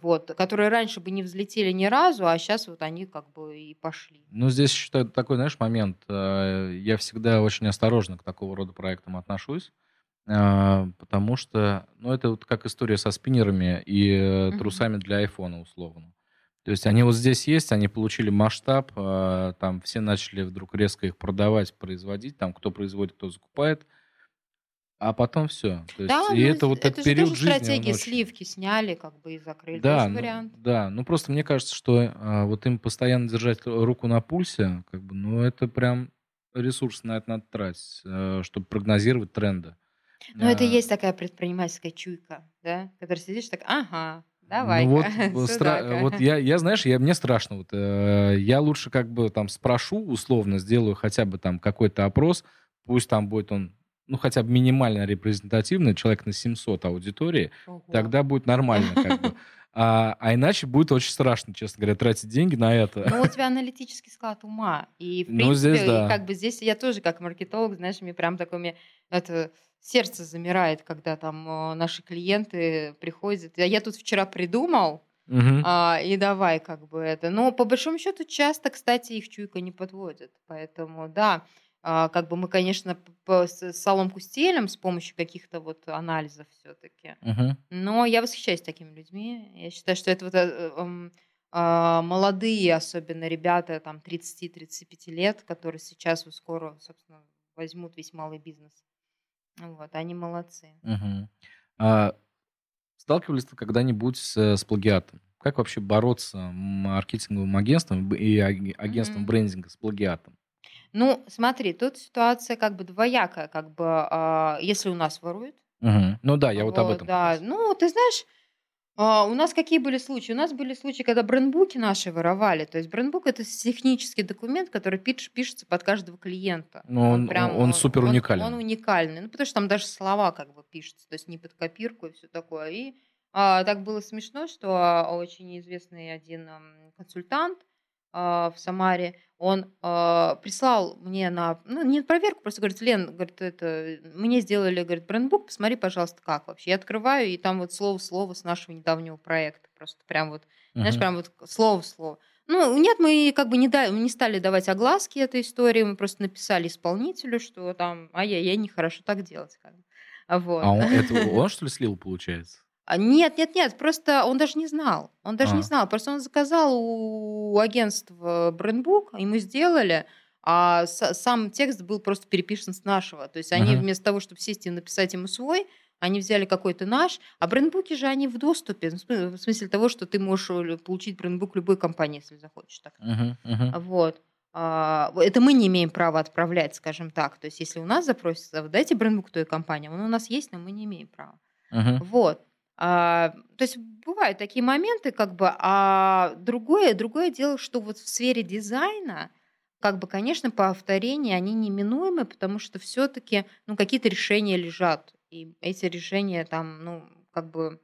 вот, которые раньше бы не взлетели ни разу, а сейчас вот они как бы и пошли. Ну, здесь еще та- такой, знаешь, момент. э, Я всегда очень осторожно к такого рода проектам отношусь, а, потому что, ну, это вот как история со спиннерами и э, трусами для айфона, условно. То есть они вот здесь есть, они получили масштаб, а, там все начали вдруг резко их продавать, производить, там кто производит, кто закупает, а потом все. То есть, Да, и ну это вот это этот период тоже жизни, он стратегия, очень... сливки сняли как бы и закрыли, Да, ну, вариант. да, ну просто мне кажется, что а, вот им постоянно держать руку на пульсе, как бы, ну это прям ресурс на это надо тратить, чтобы прогнозировать тренды. Ну это и А, есть такая предпринимательская чуйка, да, которая сидишь так, ага, Ну давай-ка, вот, вот стра- вот я, я, знаешь, я, мне страшно. Вот, э, я лучше как бы там спрошу, условно, сделаю хотя бы там какой-то опрос, пусть там будет он, ну, хотя бы минимально репрезентативный, человек на 700 аудитории, Ого. тогда будет нормально как бы. А, а иначе будет очень страшно, честно говоря, тратить деньги на это. Ну, у тебя аналитический склад ума. И, в Ну, принципе, здесь и да. как бы здесь я тоже как маркетолог, знаешь, мне прям такое, мне это сердце замирает, когда там э, наши клиенты приходят. Я, тут вчера придумал, Мгм. а, и давай как бы это. Но по большому счету часто, кстати, их чуйка не подводит. Поэтому, да, как бы мы, конечно, соломку стелем с помощью каких-то вот анализов все-таки. Мгм. Но я восхищаюсь такими людьми. Я считаю, что это вот э, эм, а, молодые, особенно ребята там 30-35 лет, которые сейчас вот скоро, собственно, возьмут весь малый бизнес. Вот, они молодцы. Мгм. А сталкивались ты когда-нибудь с, э, с плагиатом? Как вообще бороться маркетинговым агентством и аг- агентством Мгм. брендинга с плагиатом? Ну, смотри, тут ситуация как бы двоякая, как бы, а, если у нас воруют, Мгм. Ну да, я вот об вот, этом как да, раз. ну, ты знаешь, а, у нас какие были случаи? У нас были случаи, когда брендбуки наши воровали. То есть брендбук это технический документ, который пиш- пишется под каждого клиента. Ну, он, прям, он супер он, уникальный. он уникальный. Ну, потому что там даже слова как бы пишутся, то есть не под копирку и все такое. И а, так было смешно, что очень известный один консультант в Самаре, он а, прислал мне на, ну, не на проверку, просто говорит, Лен, говорит, это, мне сделали, говорит, брендбук, посмотри, пожалуйста, как вообще. Я открываю, и там вот слово в слово с нашего недавнего проекта. Просто прям вот, знаешь, Мгм. прям вот слово в слово. Ну, нет, мы как бы не, да, не стали давать огласки этой истории, мы просто написали исполнителю, что там, ай-яй-яй, нехорошо так делать. Как бы. А Вот. А он, это он что ли слил, получается? А, Нет, нет, нет, просто он даже не знал. Он даже не А. знал. Просто он заказал у агентства брендбук, ему сделали, а сам текст был просто переписан с нашего. То есть они Мгм. вместо того, чтобы сесть и написать ему свой, они взяли какой-то наш, а брендбуки же они в доступе, в смы- в смысле того, что ты можешь э, получить брендбук любой компании, если захочешь. Так. Мгм. Вот. А, Это мы не имеем права отправлять, скажем так. То есть если у нас запросится, «Вот дайте брендбук той компании, он у нас есть, но мы не имеем права. Мгм. Вот. А, то есть бывают такие моменты, как бы, а другое, другое дело, что вот в сфере дизайна, как бы, конечно, повторения, они неминуемы, потому что все-таки, ну, какие-то решения лежат, и эти решения там, ну, как бы,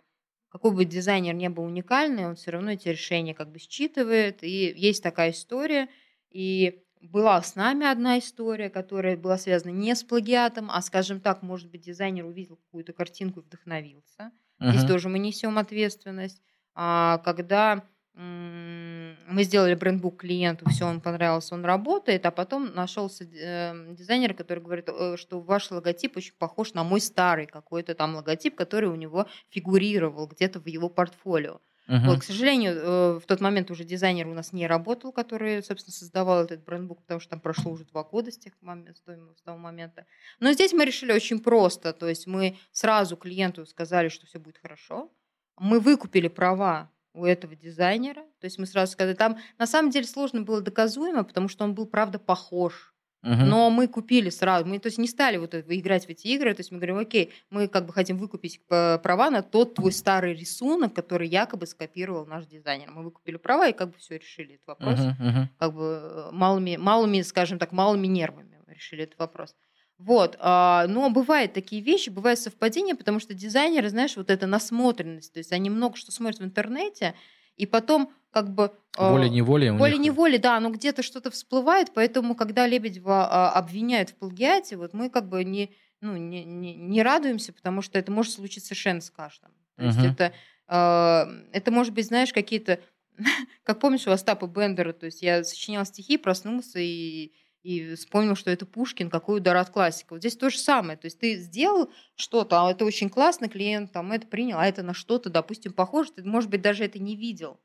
какой бы дизайнер не был уникальный, он все равно эти решения как бы считывает, и есть такая история, и была с нами одна история, которая была связана не с плагиатом, а, скажем так, может быть, дизайнер увидел какую-то картинку и вдохновился. Здесь Мгм. тоже мы несем ответственность. А, когда мы сделали брендбук клиенту, все, он понравился, он работает, а потом нашелся э, дизайнер, который говорит, э, что ваш логотип очень похож на мой старый какой-то там логотип, который у него фигурировал где-то в его портфолио. Мгм. Вот, к сожалению, э, в тот момент уже дизайнер у нас не работал, который, собственно, создавал этот брендбук, потому что там прошло уже два года с, тех момент, с того момента. Но здесь мы решили очень просто. То есть мы сразу клиенту сказали, что все будет хорошо. Мы выкупили права у этого дизайнера. То есть мы сразу сказали, там на самом деле сложно было доказуемо, потому что он был, правда, похож. Мгм. Но мы купили сразу, мы то есть не стали вот играть в эти игры, то есть мы говорим, окей, мы как бы хотим выкупить э, права на тот твой старый рисунок, который якобы скопировал наш дизайнер. Мы выкупили права и как бы все решили этот вопрос, Мгм, мгм. как бы э, малыми, малыми, скажем так, малыми нервами решили этот вопрос. Вот, а, но бывают такие вещи, бывают совпадения, потому что дизайнеры, знаешь, вот эта насмотренность, то есть они много что смотрят в интернете, и потом как бы... А, Волей-неволей. Волей-неволей, да, но где-то что-то всплывает, поэтому, когда Лебедева а, обвиняют в плагиате, вот мы как бы не, ну, не, не, не радуемся, потому что это может случиться совершенно с каждым. То есть это, э, это может быть, знаешь, какие-то... Как помнишь у Остапа Бендера, то есть я сочинял стихи, проснулся и и вспомнил, что это Пушкин, какой удар от классика. Вот здесь то же самое. То есть ты сделал что-то, а это очень классно, клиент там это принял, а это на что-то, допустим, похоже, ты, может быть, даже это не видел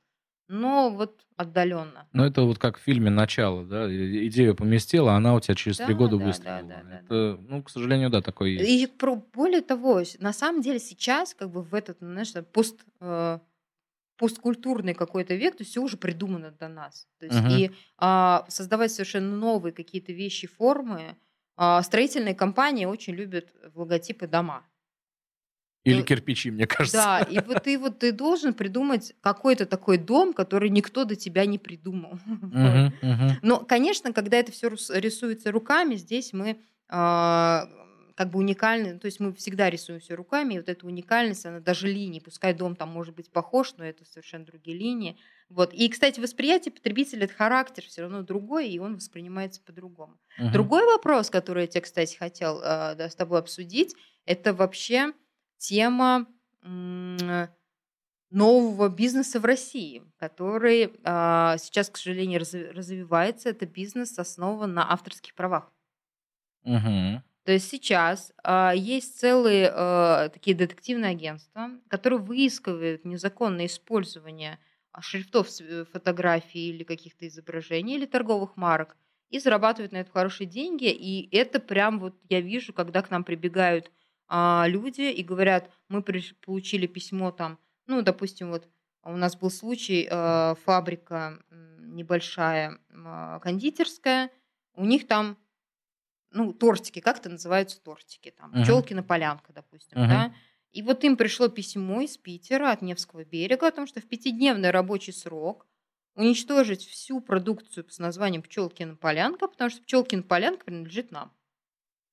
но вот отдаленно. Ну, это вот как в фильме «Начало», да? Идею поместила, а она у тебя через три года да, выстрелила. Да, да, это, ну, к сожалению, да, такое есть. И про, более того, на самом деле сейчас, как бы в этот, знаешь, пост, э, посткультурный какой-то век, то есть все уже придумано до нас. То есть uh-huh. и а, создавать совершенно новые какие-то вещи, формы. А, строительные компании очень любят в логотипы дома. Или и, кирпичи, мне кажется. Да, и вот ты вот ты должен придумать какой-то такой дом, который никто до тебя не придумал. Uh-huh, uh-huh. Но, конечно, когда это все рисуется руками, здесь мы а, как бы уникальны, то есть мы всегда рисуем все руками, и вот эта уникальность, она даже линии, пускай дом там может быть похож, но это совершенно другие линии. Вот. И, кстати, восприятие потребителя, это характер все равно другой, и он воспринимается по-другому. Uh-huh. Другой вопрос, который я тебе, кстати, хотел э, да, с тобой обсудить, это вообще тема нового бизнеса в России, который а, сейчас, к сожалению, развивается. Это бизнес основан на авторских правах. Угу. То есть сейчас а, есть целые а, такие детективные агентства, которые выискивают незаконное использование шрифтов э, фотографий или каких-то изображений или торговых марок и зарабатывают на это хорошие деньги. И это прям вот я вижу, когда к нам прибегают а, люди и говорят, мы получили письмо там, ну, допустим, вот у нас был случай, э, фабрика небольшая, э, кондитерская, у них там, ну, тортики, как это называются тортики, там, uh-huh. пчелкина полянка, допустим, uh-huh. да, и вот им пришло письмо из Питера от Невского берега о том, что в пятидневный рабочий срок уничтожить всю продукцию с названием Пчелкина полянка, потому что Пчелкина полянка принадлежит нам.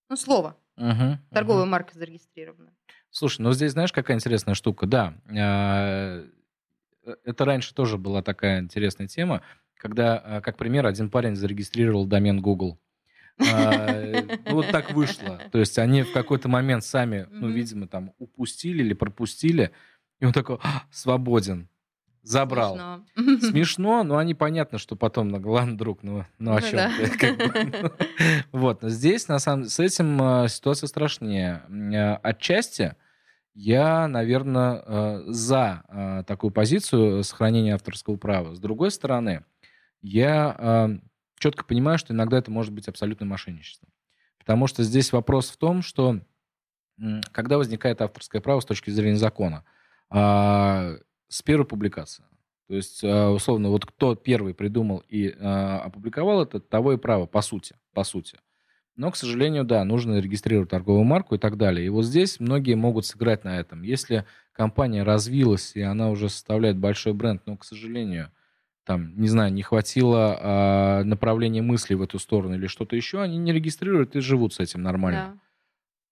Ну, слово. Угу, Торговая угу. марка зарегистрирована. Слушай, ну здесь знаешь, какая интересная штука? Да, а, э, это раньше тоже была такая интересная тема, когда, а, как пример, один парень зарегистрировал домен Google. А, ну, вот так вышло. То есть они в какой-то момент сами, ну, видимо, там упустили или пропустили, и он такой, свободен забрал. Смешно. Смешно, но они понятно, что потом, ну, ладно, друг, ну, ну о ну, чем ты? Вот, но здесь, на самом с этим э, ситуация страшнее. Отчасти я, наверное, за такую позицию сохранения авторского права. С другой стороны, я четко понимаю, что иногда это может быть абсолютно мошенничество. Потому что здесь вопрос в том, что когда возникает авторское право с точки зрения закона, а, с первой публикации. То есть, э, условно, вот кто первый придумал и э, опубликовал это, того и право, по сути, по сути. Но, к сожалению, да, нужно регистрировать торговую марку и так далее. И вот здесь многие могут сыграть на этом. Если компания развилась, и она уже составляет большой бренд, но, к сожалению, там, не знаю, не хватило э, направления мысли в эту сторону или что-то еще, они не регистрируют и живут с этим нормально. Да.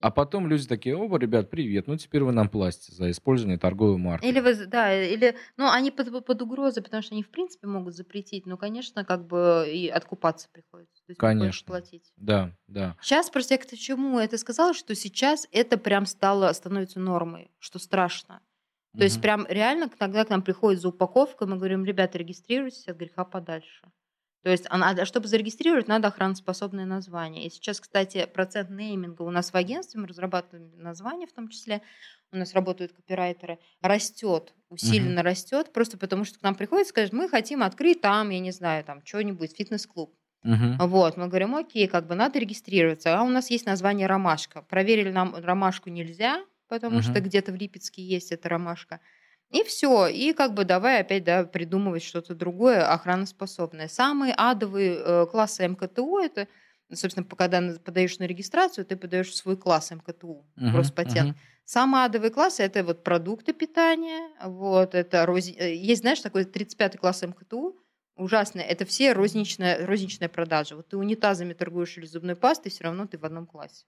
А потом люди такие, оба, ребят, привет, ну теперь вы нам платите за использование торговой марки. Или вы, да, или, ну они под, под угрозой, потому что они в принципе могут запретить, но, конечно, как бы и откупаться приходится. То есть конечно. платить. Да, да. Сейчас просто я к чему это сказала, что сейчас это прям стало, становится нормой, что страшно. То угу. есть прям реально, когда к нам приходит за упаковкой, мы говорим, ребята, регистрируйтесь от греха подальше. То есть, а чтобы зарегистрировать, надо охраноспособное название. И сейчас, кстати, процент нейминга у нас в агентстве, мы разрабатываем название в том числе, у нас работают копирайтеры, растет, усиленно uh-huh. растет, просто потому что к нам приходят и скажут, мы хотим открыть там, я не знаю, там что-нибудь, фитнес-клуб. Uh-huh. Вот, мы говорим, окей, как бы надо регистрироваться, а у нас есть название ромашка. Проверили нам ромашку нельзя, потому uh-huh. что где-то в Липецке есть эта ромашка. И все, и как бы давай опять да, придумывать что-то другое, охраноспособное. Самые адовые э, классы МКТУ это собственно, когда подаешь на регистрацию, ты подаешь свой класс МКТУ, Мгм, Роспатент. мгм. Самые адовые классы это вот продукты питания, вот это рози- э, есть, знаешь, такой 35 класс МКТУ, ужасный, это все розничная, розничная продажа. Вот ты унитазами торгуешь или зубной пастой, все равно ты в одном классе.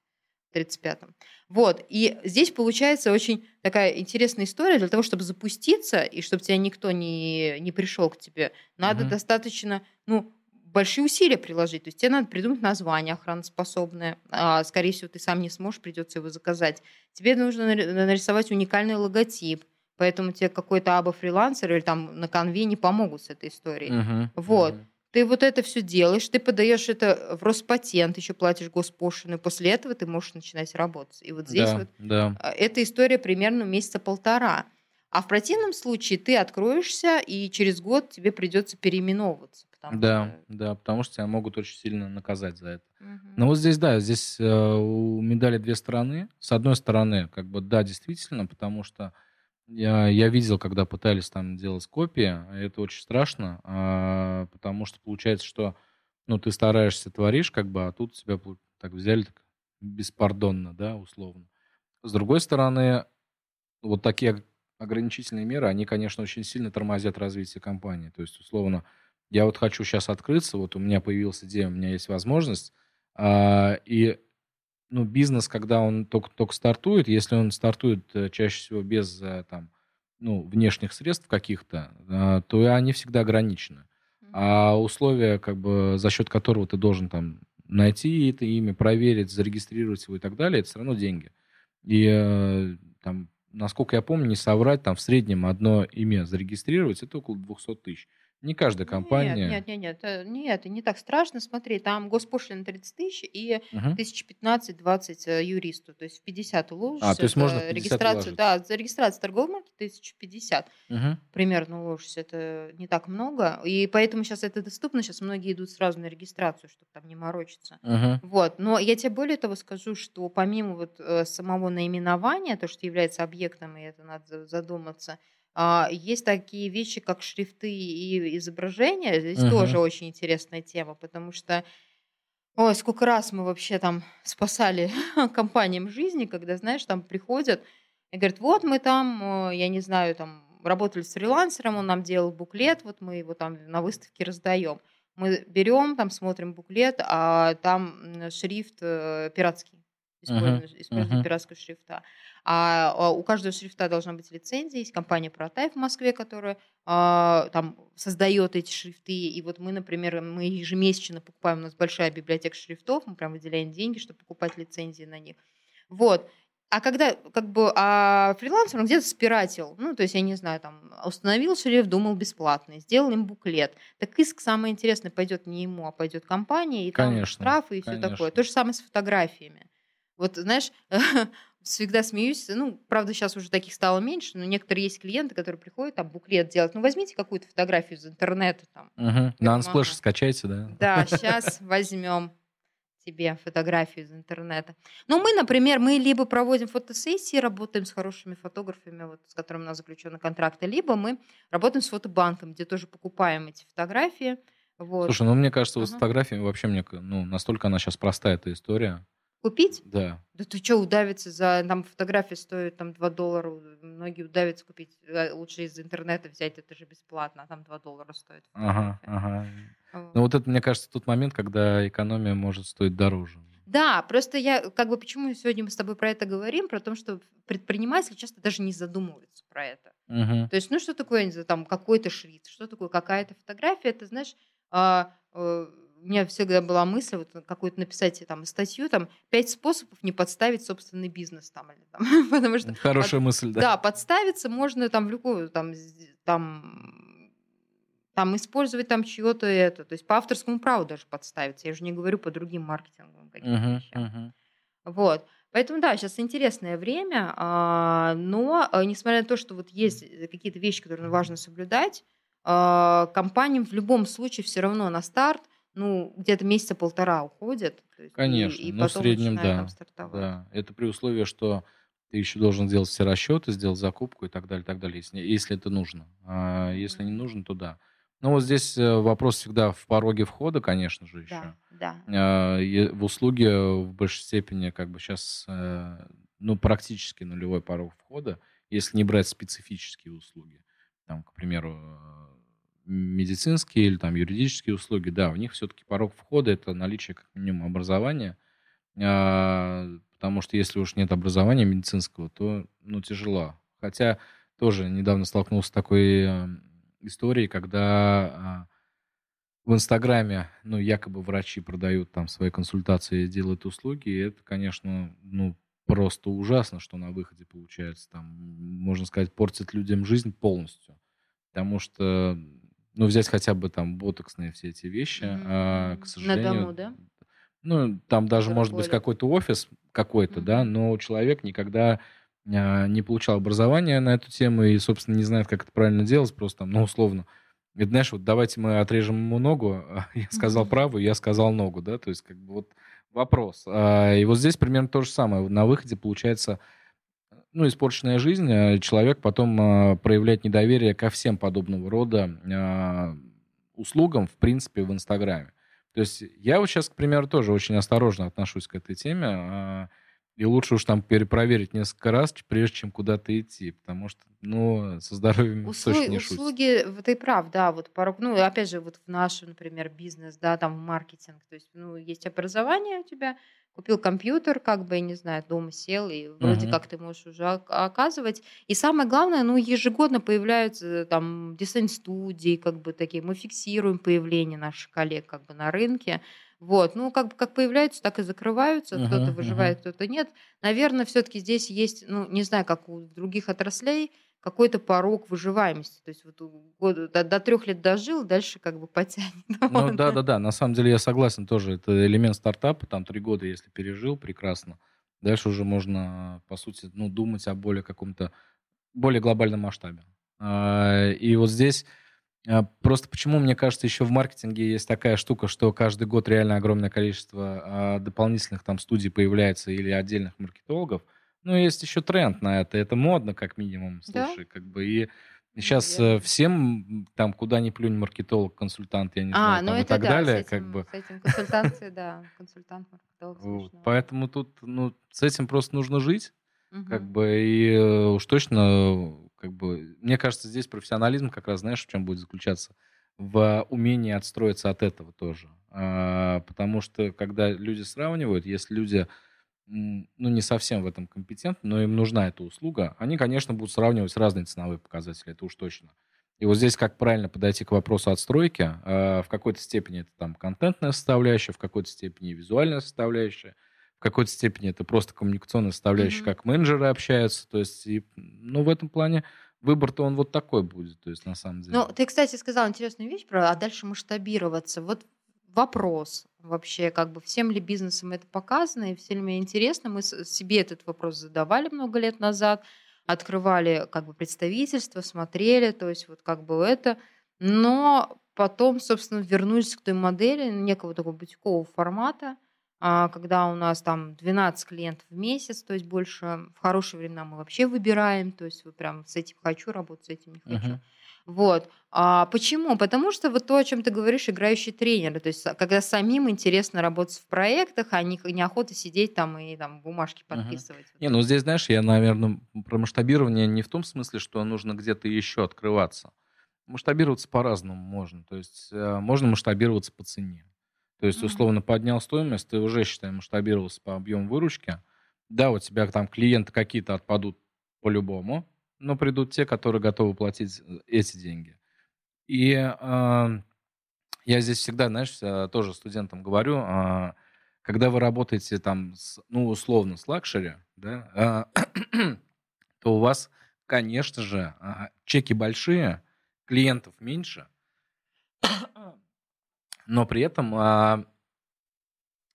В 35-м. Вот. И здесь получается очень такая интересная история. Для того, чтобы запуститься, и чтобы тебя никто не, не пришел к тебе, надо Мгм. достаточно, ну, большие усилия приложить. То есть тебе надо придумать название охраноспособное. А, скорее всего, ты сам не сможешь, придется его заказать. Тебе нужно нари- нарисовать уникальный логотип. Поэтому тебе какой-то аба-фрилансер или там на конве не помогут с этой историей. Мгм, Вот. мгм. Ты вот это все делаешь, ты подаешь это в Роспатент, еще платишь госпошлину, после этого ты можешь начинать работать. И вот здесь Да, вот да. а, эта история примерно месяца полтора. А в противном случае ты откроешься, и через год тебе придется переименовываться. потому Да, что- да, потому что тебя могут очень сильно наказать за это. Мгм. Ну вот здесь, да, здесь э, у медали две стороны. С одной стороны, как бы, да, действительно, потому что я, я видел, когда пытались там делать копии, это очень страшно, а, потому что получается, что, ну, ты стараешься, творишь, как бы, а тут тебя так взяли так беспардонно, да, условно. С другой стороны, вот такие ог- ограничительные меры, они, конечно, очень сильно тормозят развитие компании. То есть, условно, я вот хочу сейчас открыться, вот у меня появилась идея, у меня есть возможность, а, и ну, бизнес, когда он только, только стартует, если он стартует э, чаще всего без э, там, ну, внешних средств каких-то, а, то они всегда ограничены. А условия, как бы, за счет которого ты должен там найти это имя, проверить, зарегистрировать его и так далее, это все равно деньги. И э, там, насколько я помню, не соврать, там в среднем одно имя зарегистрировать, это около 200 тысяч. Не каждая компания... Нет, нет, нет, нет, э, нет, это не так страшно. Смотри, там госпошлина 30 тысяч и Мгм. 1015-20 э, юристу, то есть в 50 уложишься. А, то есть можно 50 регистрацию, да, за регистрацию торговой марки 1050 Мгм. примерно уложишься, это не так много, и поэтому сейчас это доступно, сейчас многие идут сразу на регистрацию, чтобы там не морочиться. Мгм. Вот, но я тебе более того скажу, что помимо вот э, самого наименования, то, что является объектом, и это надо за- задуматься, есть такие вещи, как шрифты и изображения. Здесь Мгм. тоже очень интересная тема, потому что Ой, сколько раз мы вообще там спасали компаниям жизни, когда, знаешь, там приходят и говорят, вот мы там, э, я не знаю, там работали с фрилансером, он нам делал буклет, вот мы его там на выставке раздаем. Мы берем, там смотрим буклет, а там шрифт э, пиратский. Используем, используем мгм. пиратского шрифта. А, а у каждого шрифта должна быть лицензия. Есть компания Protype в Москве, которая а, там создает эти шрифты. И вот мы, например, мы ежемесячно покупаем, у нас большая библиотека шрифтов, мы прям выделяем деньги, чтобы покупать лицензии на них. Вот. А когда, как бы, а фрилансер, он где-то спиратил, ну, то есть, я не знаю, там, установил шрифт, думал бесплатный, сделал им буклет. Так иск, самое интересное, пойдет не ему, а пойдет компании, и там Конечно, штрафы и все конечно. такое. То же самое с фотографиями. Вот, знаешь, всегда смеюсь, ну, правда, сейчас уже таких стало меньше, но некоторые есть клиенты, которые приходят там буклет делать. Ну, возьмите какую-то фотографию из интернета там. Мгм. На. Unsplash скачайте, да? Да, сейчас возьмем тебе фотографию из интернета. Ну, мы, например, мы либо проводим фотосессии, работаем с хорошими фотографами, вот, с которыми у нас заключены контракты, либо мы работаем с фотобанком, где тоже покупаем эти фотографии. Вот. Слушай, ну мне кажется, вот с фотографиями вообще мне, ну, настолько она сейчас простая, эта история. Купить? Да. Да ты что, удавиться за... Там фотография стоит там 2 доллара. Многие удавятся купить. э, Лучше из интернета взять, это же бесплатно. А там 2 доллара стоит Ага, фотография. ага. Вот. Ну вот это, мне кажется, тот момент, когда экономия может стоить дороже. Да, просто я, как бы, почему сегодня мы с тобой про это говорим, про то, что предприниматели часто даже не задумываются про это. Мгм. То есть, ну, что такое, я не знаю, там, какой-то шрифт, что такое какая-то фотография, это, знаешь, а, э, у меня всегда была мысль вот какую-то написать там статью, там, пять способов не подставить собственный бизнес там, или там, потому что Хорошая мысль, да. да, подставиться можно там в любую, там, там, там использовать там чье-то это, то есть по авторскому праву даже подставиться. Я уже не говорю по другим маркетинговым каким-то Мгм, вещам. мгм. Вот. Поэтому, да, сейчас интересное время, а, но а, несмотря на то, что вот есть э, какие-то вещи, которые важно соблюдать, а, компаниям в любом случае все равно на старт, ну, где-то месяца полтора уходит. есть и- Конечно, и ну, в среднем, да. Да, это при условии, что ты еще должен сделать все расчеты, сделать закупку и так далее, так далее, если, если это нужно. А если не нужно, то да. Ну вот здесь э, вопрос всегда в пороге входа, конечно же, еще. Да, да. А, в услуги в большей степени как бы сейчас э, ну, практически нулевой порог входа, если не брать специфические услуги. Там, к примеру, медицинские или там юридические услуги, да, у них все-таки порог входа это наличие как минимум образования, а, потому что если уж нет образования медицинского, то ну тяжело. Хотя тоже недавно столкнулся с такой историей, когда а, в Инстаграме, ну, якобы врачи продают там свои консультации, делают услуги, и это, конечно, ну, просто ужасно, что на выходе получается. Там, можно сказать, портит людям жизнь полностью. Потому что ну, взять хотя бы там ботоксные все эти вещи, mm-hmm. а, к сожалению... На дому, да? Ну, там даже Который может быть какой-то офис какой-то, mm-hmm. да, но человек никогда а, не получал образования на эту тему и, собственно, не знает, как это правильно делать, просто там, ну, условно. Ведь, знаешь, вот давайте мы отрежем ему ногу, а я сказал mm-hmm. правую, я сказал ногу, да, то есть как бы вот вопрос. А, и вот здесь примерно то же самое. На выходе получается ну, испорченная жизнь, э, человек потом э, проявляет недоверие ко всем подобного рода э, услугам, в принципе, в Инстаграме. То есть я вот сейчас, к примеру, тоже очень осторожно отношусь к этой теме. И лучше уж там перепроверить несколько раз, прежде чем куда-то идти, потому что, ну, со здоровьем Услу... точно не шутят. Услуги, ты прав, да, вот порог, ну, опять же, вот в наш, например, бизнес, да, там маркетинг, то есть, ну, есть образование у тебя, купил компьютер, как бы, не знаю, дома сел, и вроде угу. как ты можешь уже оказывать. И самое главное, ну, ежегодно появляются там дизайн-студии, как бы такие. Мы фиксируем появление наших коллег как бы на рынке. Вот, ну, как бы как появляются, так и закрываются. Uh-huh, кто-то выживает, uh-huh. кто-то нет. Наверное, все-таки здесь есть, ну, не знаю, как у других отраслей, какой-то порог выживаемости. То есть вот года, до, до трех лет дожил, дальше как бы потянет. Ну да, да, да. На самом деле я согласен тоже. Это элемент стартапа. Там три года, если пережил, прекрасно. Дальше уже можно, по сути, ну, думать о более каком-то более глобальном масштабе. А, и вот здесь а, просто почему, мне кажется, еще в маркетинге есть такая штука, что каждый год реально огромное количество а, дополнительных там студий появляется или отдельных маркетологов – ну, есть еще тренд на это. Это модно, как минимум. Слушай, да? как бы и сейчас ну, всем там куда ни плюнь маркетолог, консультант, я не а, знаю, ну там, и так да, далее, этим, как бы. С этим консультацией, да, консультант, маркетолог. Поэтому тут, ну, с этим просто нужно жить, как бы и э, уж точно, как бы, мне кажется, здесь профессионализм как раз, знаешь, в чем будет заключаться в умении отстроиться от этого тоже, а, потому что когда люди сравнивают, если люди ну, не совсем в этом компетентны, но им нужна эта услуга, они, конечно, будут сравнивать разные ценовые показатели, это уж точно. И вот здесь как правильно подойти к вопросу отстройки. А, в какой-то степени это там контентная составляющая, в какой-то степени визуальная составляющая, в какой-то степени это просто коммуникационная составляющая, mm-hmm. как менеджеры общаются. То есть, и, ну, в этом плане выбор-то он вот такой будет, то есть на самом деле. Ну, ты, кстати, сказал интересную вещь про, а дальше масштабироваться. Вот вопрос вообще, как бы всем ли бизнесам это показано и всем ли интересно. Мы себе этот вопрос задавали много лет назад, открывали как бы представительство, смотрели, то есть вот как бы это. Но потом, собственно, вернулись к той модели некого такого бутикового формата, а, когда у нас там 12 клиентов в месяц, то есть больше в хорошие времена мы вообще выбираем, то есть вы прям с этим хочу работать, с этим не хочу. Uh-huh. Вот. А почему? Потому что вот то, о чем ты говоришь, играющий тренер. То есть, когда самим интересно работать в проектах, а не, неохота сидеть там и там бумажки подписывать. Uh-huh. Не, ну здесь, знаешь, я, наверное, про масштабирование не в том смысле, что нужно где-то еще открываться. Масштабироваться по-разному можно. То есть э, можно масштабироваться по цене. То есть, условно, поднял стоимость, ты уже, считай, масштабировался по объему выручки. Да, у тебя там клиенты какие-то отпадут по-любому, но придут те, которые готовы платить э, эти деньги. И э, я здесь всегда, знаешь, э, тоже студентам говорю, э, когда вы работаете там, с, ну, условно, с luxury, да, э, то у вас, конечно же, э, чеки большие, клиентов меньше, но при этом э,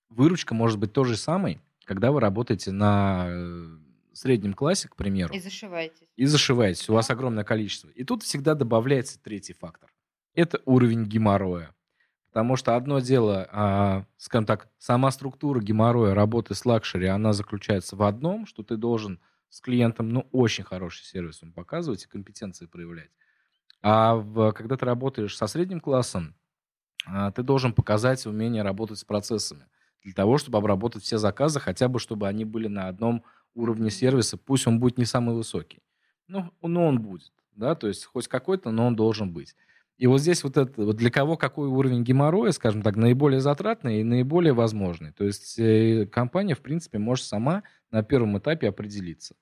выручка может быть той же самой, когда вы работаете на э, среднем классе, к примеру. И зашиваетесь. И зашиваетесь. У вас огромное количество. И тут всегда добавляется третий фактор. Это уровень геморроя. Потому что одно дело, а, скажем так, сама структура геморроя работы с luxury, она заключается в одном, что ты должен с клиентом, ну, очень хороший сервис ему показывать и компетенции проявлять. А в, когда ты работаешь со средним классом, а, ты должен показать умение работать с процессами для того, чтобы обработать все заказы, хотя бы чтобы они были на одном уровне сервиса, пусть он будет не самый высокий. Ну, но он будет, да, то есть хоть какой-то, но он должен быть. И вот здесь вот это, вот для кого какой уровень геморроя, скажем так, наиболее затратный и наиболее возможный. То есть э, компания, в принципе, может сама на первом этапе определиться.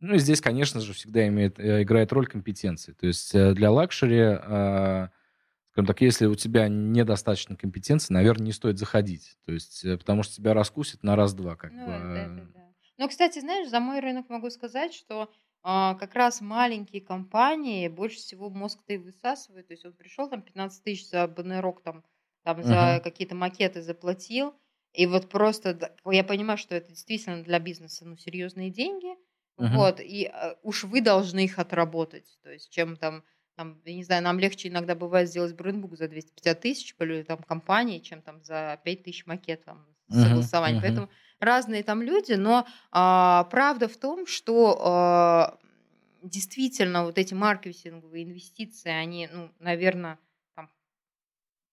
Ну и здесь, конечно же, всегда имеет, э, играет роль компетенции. То есть э, для luxury, э, скажем так, если у тебя недостаточно компетенции, наверное, не стоит заходить. То есть потому что тебя раскусит на раз-два. Как Ну, бы. это, это да. Но, кстати, знаешь, за мой рынок могу сказать, что а, как раз маленькие компании больше всего мозг-то и высасывают. То есть он пришел, там 15 тысяч за баннерок, там, там за Мгм. какие-то макеты заплатил. И вот просто я понимаю, что это действительно для бизнеса ну, серьезные деньги. Мгм. Вот, и а, уж вы должны их отработать. То есть чем там, там, я не знаю, нам легче иногда бывает сделать брендбук за 250 тысяч или там компании, чем там за 5 тысяч макет там Мгм. согласования. Мгм. Поэтому разные там люди, но а, правда в том, что а, действительно вот эти маркетинговые инвестиции, они, ну, наверное, там,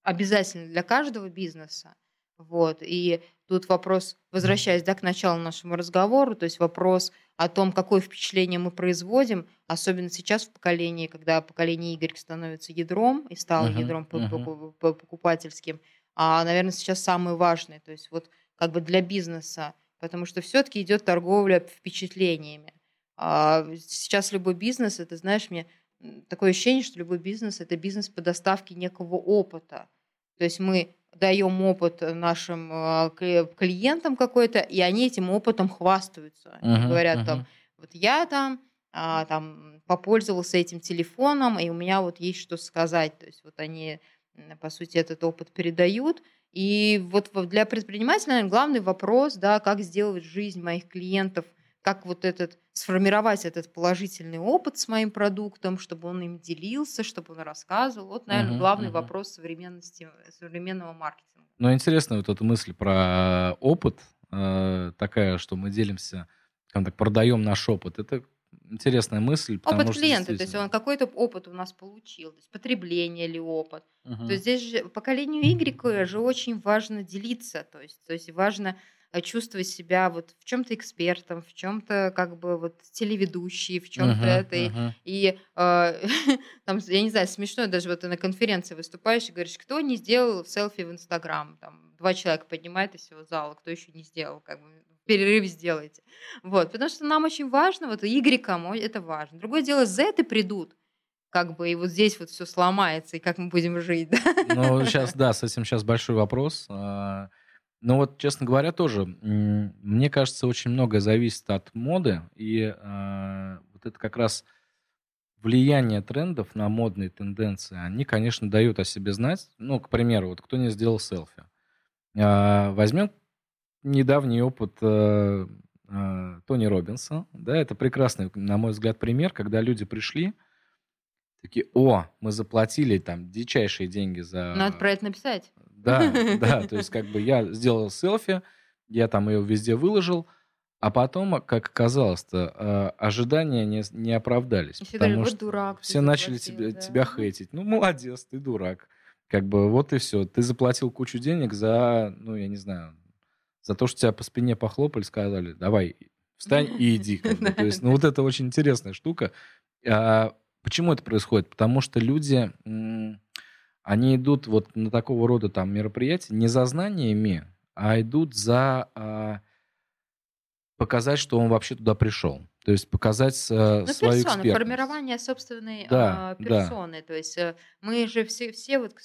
обязательны для каждого бизнеса. Вот. И тут вопрос, возвращаясь да, к началу нашему разговору, то есть вопрос о том, какое впечатление мы производим, особенно сейчас в поколении, когда поколение Y становится ядром и стало Мгм. ядром по- покупательским, а, наверное, сейчас самое важное, то есть вот как бы для бизнеса, потому что все-таки идет торговля впечатлениями. А сейчас любой бизнес, это, знаешь, мне такое ощущение, что любой бизнес это бизнес по доставке некого опыта. То есть мы даем опыт нашим а, кли- клиентам какой-то, и они этим опытом хвастаются. Они Мгм. говорят там, Мгм. вот я там, а, там попользовался этим телефоном, и у меня вот есть что сказать. То есть вот они, по сути, этот опыт передают. И вот во- для предпринимателя, наверное, главный вопрос, да, как сделать жизнь моих клиентов, как вот этот, сформировать этот положительный опыт с моим продуктом, чтобы он им делился, чтобы он рассказывал. Вот, наверное, Мгм. главный Мгм. вопрос современности, современного маркетинга. Ну, интересная вот эта мысль про опыт, э, такая, что мы делимся, скажем так, продаем наш опыт. Это интересная мысль, Опыт что клиента, то есть он какой-то опыт у нас получил, то есть потребление или опыт. Мгм. То есть здесь же поколению Y же очень важно делиться, то есть, то есть важно э, чувствовать себя вот в чем-то экспертом, в чем-то как бы вот телеведущий, в чем-то Мгм, это. Мгм. и, э, там, я не знаю, смешно даже вот ты на конференции выступаешь и говоришь, кто не сделал селфи в Инстаграм, там два человека поднимает из всего зала, кто еще не сделал, как бы в перерыве сделайте. Вот, потому что нам очень важно, вот Y это важно. Другое дело, Z придут, как бы, и вот здесь вот все сломается, и как мы будем жить, да? Ну, сейчас, да, с этим сейчас большой вопрос. А, Но вот, честно говоря, тоже, мне кажется, очень многое зависит от моды, и а, вот это как раз влияние трендов на модные тенденции, они, конечно, дают о себе знать. Ну, к примеру, вот кто не сделал селфи. А, Возьмем недавний опыт э, э, Тони Робинса. Да, это прекрасный, на мой взгляд, пример, когда люди пришли, такие, о, мы заплатили там дичайшие деньги за... Надо про это написать. Да, да, то есть как бы я сделал селфи, я там ее везде выложил, а потом, как оказалось-то, э, ожидания не, не оправдались. И все говорили, потому вот что дурак, Все начали тебя, да. тебя хейтить. Ну, молодец, ты дурак. Как бы вот и все. Ты заплатил кучу денег за, ну, я не знаю, за то, что тебя по спине похлопали, сказали, давай, встань и иди. как бы. То есть, ну, вот это очень интересная штука. А почему это происходит? Потому что люди, они идут вот на такого рода там мероприятия не за знаниями, а идут за а, показать, что он вообще туда пришел. То есть показать э, Ну, свою персона, экспертность. формирование собственной Да, да. персоны. То есть э, мы же все, все вот,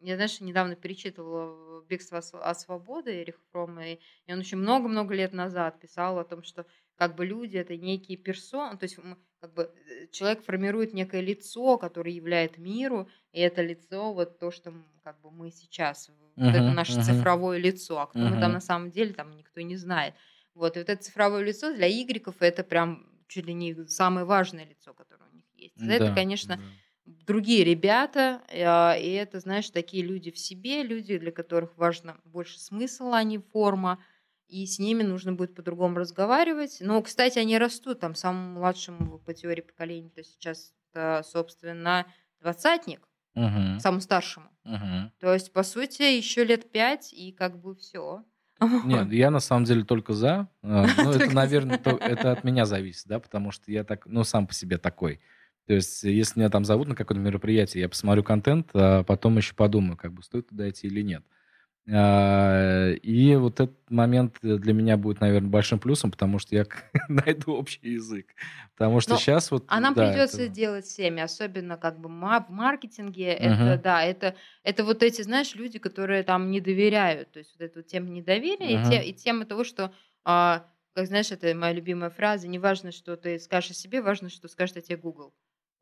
я, знаешь, недавно перечитывала «Бегство от св- от свободы» Эриха Фрома, и он еще много-много лет назад писал о том, что как бы люди это некие персоны, то есть как бы э, человек формирует некое лицо, которое являет миру, и это лицо вот то, что как бы мы сейчас, вот это наше мгм. цифровое лицо, а кто мы там на самом деле, там никто не знает. Вот, и вот это цифровое лицо для игреков это прям чуть ли не самое важное лицо, которое у них есть. За это, Да, конечно, да. Другие ребята, а, и это, знаешь, такие люди в себе, люди, для которых важно больше смысл, а не форма, и с ними нужно будет по-другому разговаривать. Но, кстати, они растут, там, самому младшему по теории поколения, то сейчас собственно, двадцатник, Мгм. самому старшему. Мгм. То есть, по сути, еще лет пять, и как бы все. Нет, я на самом деле только за. А, Ну, это, наверное, это от меня зависит, да, потому что я так, ну, сам по себе такой. То есть, если меня там зовут на какое-то мероприятие, я посмотрю контент, а потом еще подумаю, как бы стоит туда идти или нет. А, И вот этот момент для меня будет, наверное, большим плюсом, потому что я найду общий язык. Потому что Но сейчас вот, А нам да, придется это... делать всеми, особенно как бы в маркетинге. Это, Мгм. да, это, это вот эти, знаешь, люди, которые там не доверяют. То есть вот эту тему недоверия и, те, и тема того, что, а, как знаешь, это моя любимая фраза, не важно, что ты скажешь о себе, важно, что скажет о тебе Google.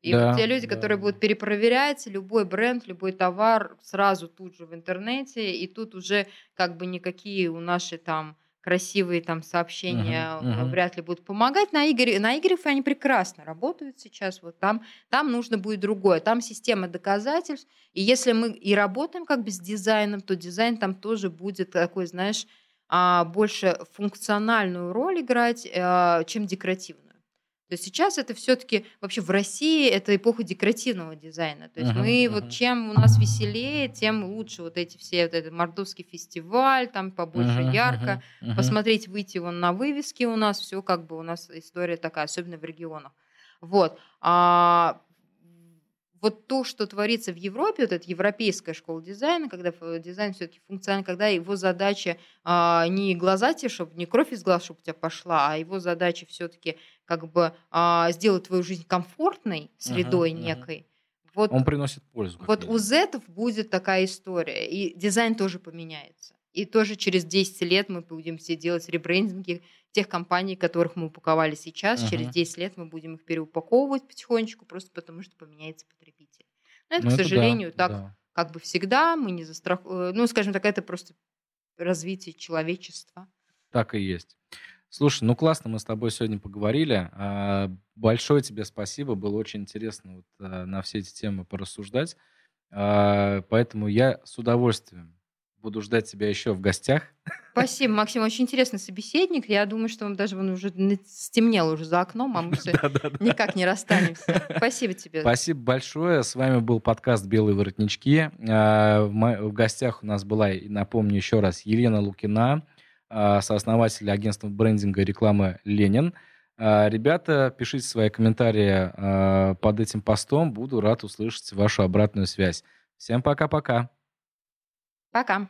И вот Да, те люди, да, которые будут перепроверять любой бренд, любой товар сразу тут же в интернете, и тут уже как бы никакие у наши там красивые там сообщения э, мгм. вряд ли будут помогать. На Игоре, на Игорев они прекрасно работают сейчас. Вот там, там нужно будет другое. Там система доказательств. И если мы и работаем как бы с дизайном, то дизайн там тоже будет такой, знаешь, а, больше функциональную роль играть, а, чем декоративную. То есть сейчас это все-таки вообще в России это эпоха декоративного дизайна. То есть Мгм, мы мгм. вот чем у нас веселее, тем лучше вот эти все вот этот мордовский фестиваль, там побольше Мгм, ярко. мгм, мгм. Посмотреть, выйти вон на вывески у нас, все как бы у нас история такая, особенно в регионах. Вот. А, вот то, что творится в Европе, вот эта европейская школа дизайна, когда дизайн все-таки функциональный, когда его задача а, не глаза тебе, чтобы не кровь из глаз, чтобы у тебя пошла, а его задача все-таки как бы а, сделать твою жизнь комфортной средой мгм. некой. Вот Он приносит пользу. вот у зетов будет такая история, и дизайн тоже поменяется. И тоже через 10 лет мы будем все делать ребрендинги тех компаний, которых мы упаковали сейчас. Через Мгм. 10 лет мы будем их переупаковывать потихонечку, просто потому что поменяется потребитель. Но это, Ну, к это да, сожалению, так да. как бы всегда. Мы не застрахуем. Ну, скажем так, это просто развитие человечества. Так и есть. Слушай, ну классно мы с тобой сегодня поговорили. А, Большое тебе спасибо. Было очень интересно вот, а, на все эти темы порассуждать. А, Поэтому я с удовольствием буду ждать тебя еще в гостях. Спасибо, Максим. Очень интересный собеседник. Я думаю, что он даже он уже стемнело уже за окном, а мы все никак не расстанемся. Спасибо тебе. Спасибо большое. С вами был подкаст «Белые воротнички». А, В гостях у нас была, напомню еще раз, Елена Лукина, а, сооснователь агентства брендинга и рекламы «Ленин». А, Ребята, пишите свои комментарии под этим постом. Буду рад услышать вашу обратную связь. Всем пока-пока. Пока.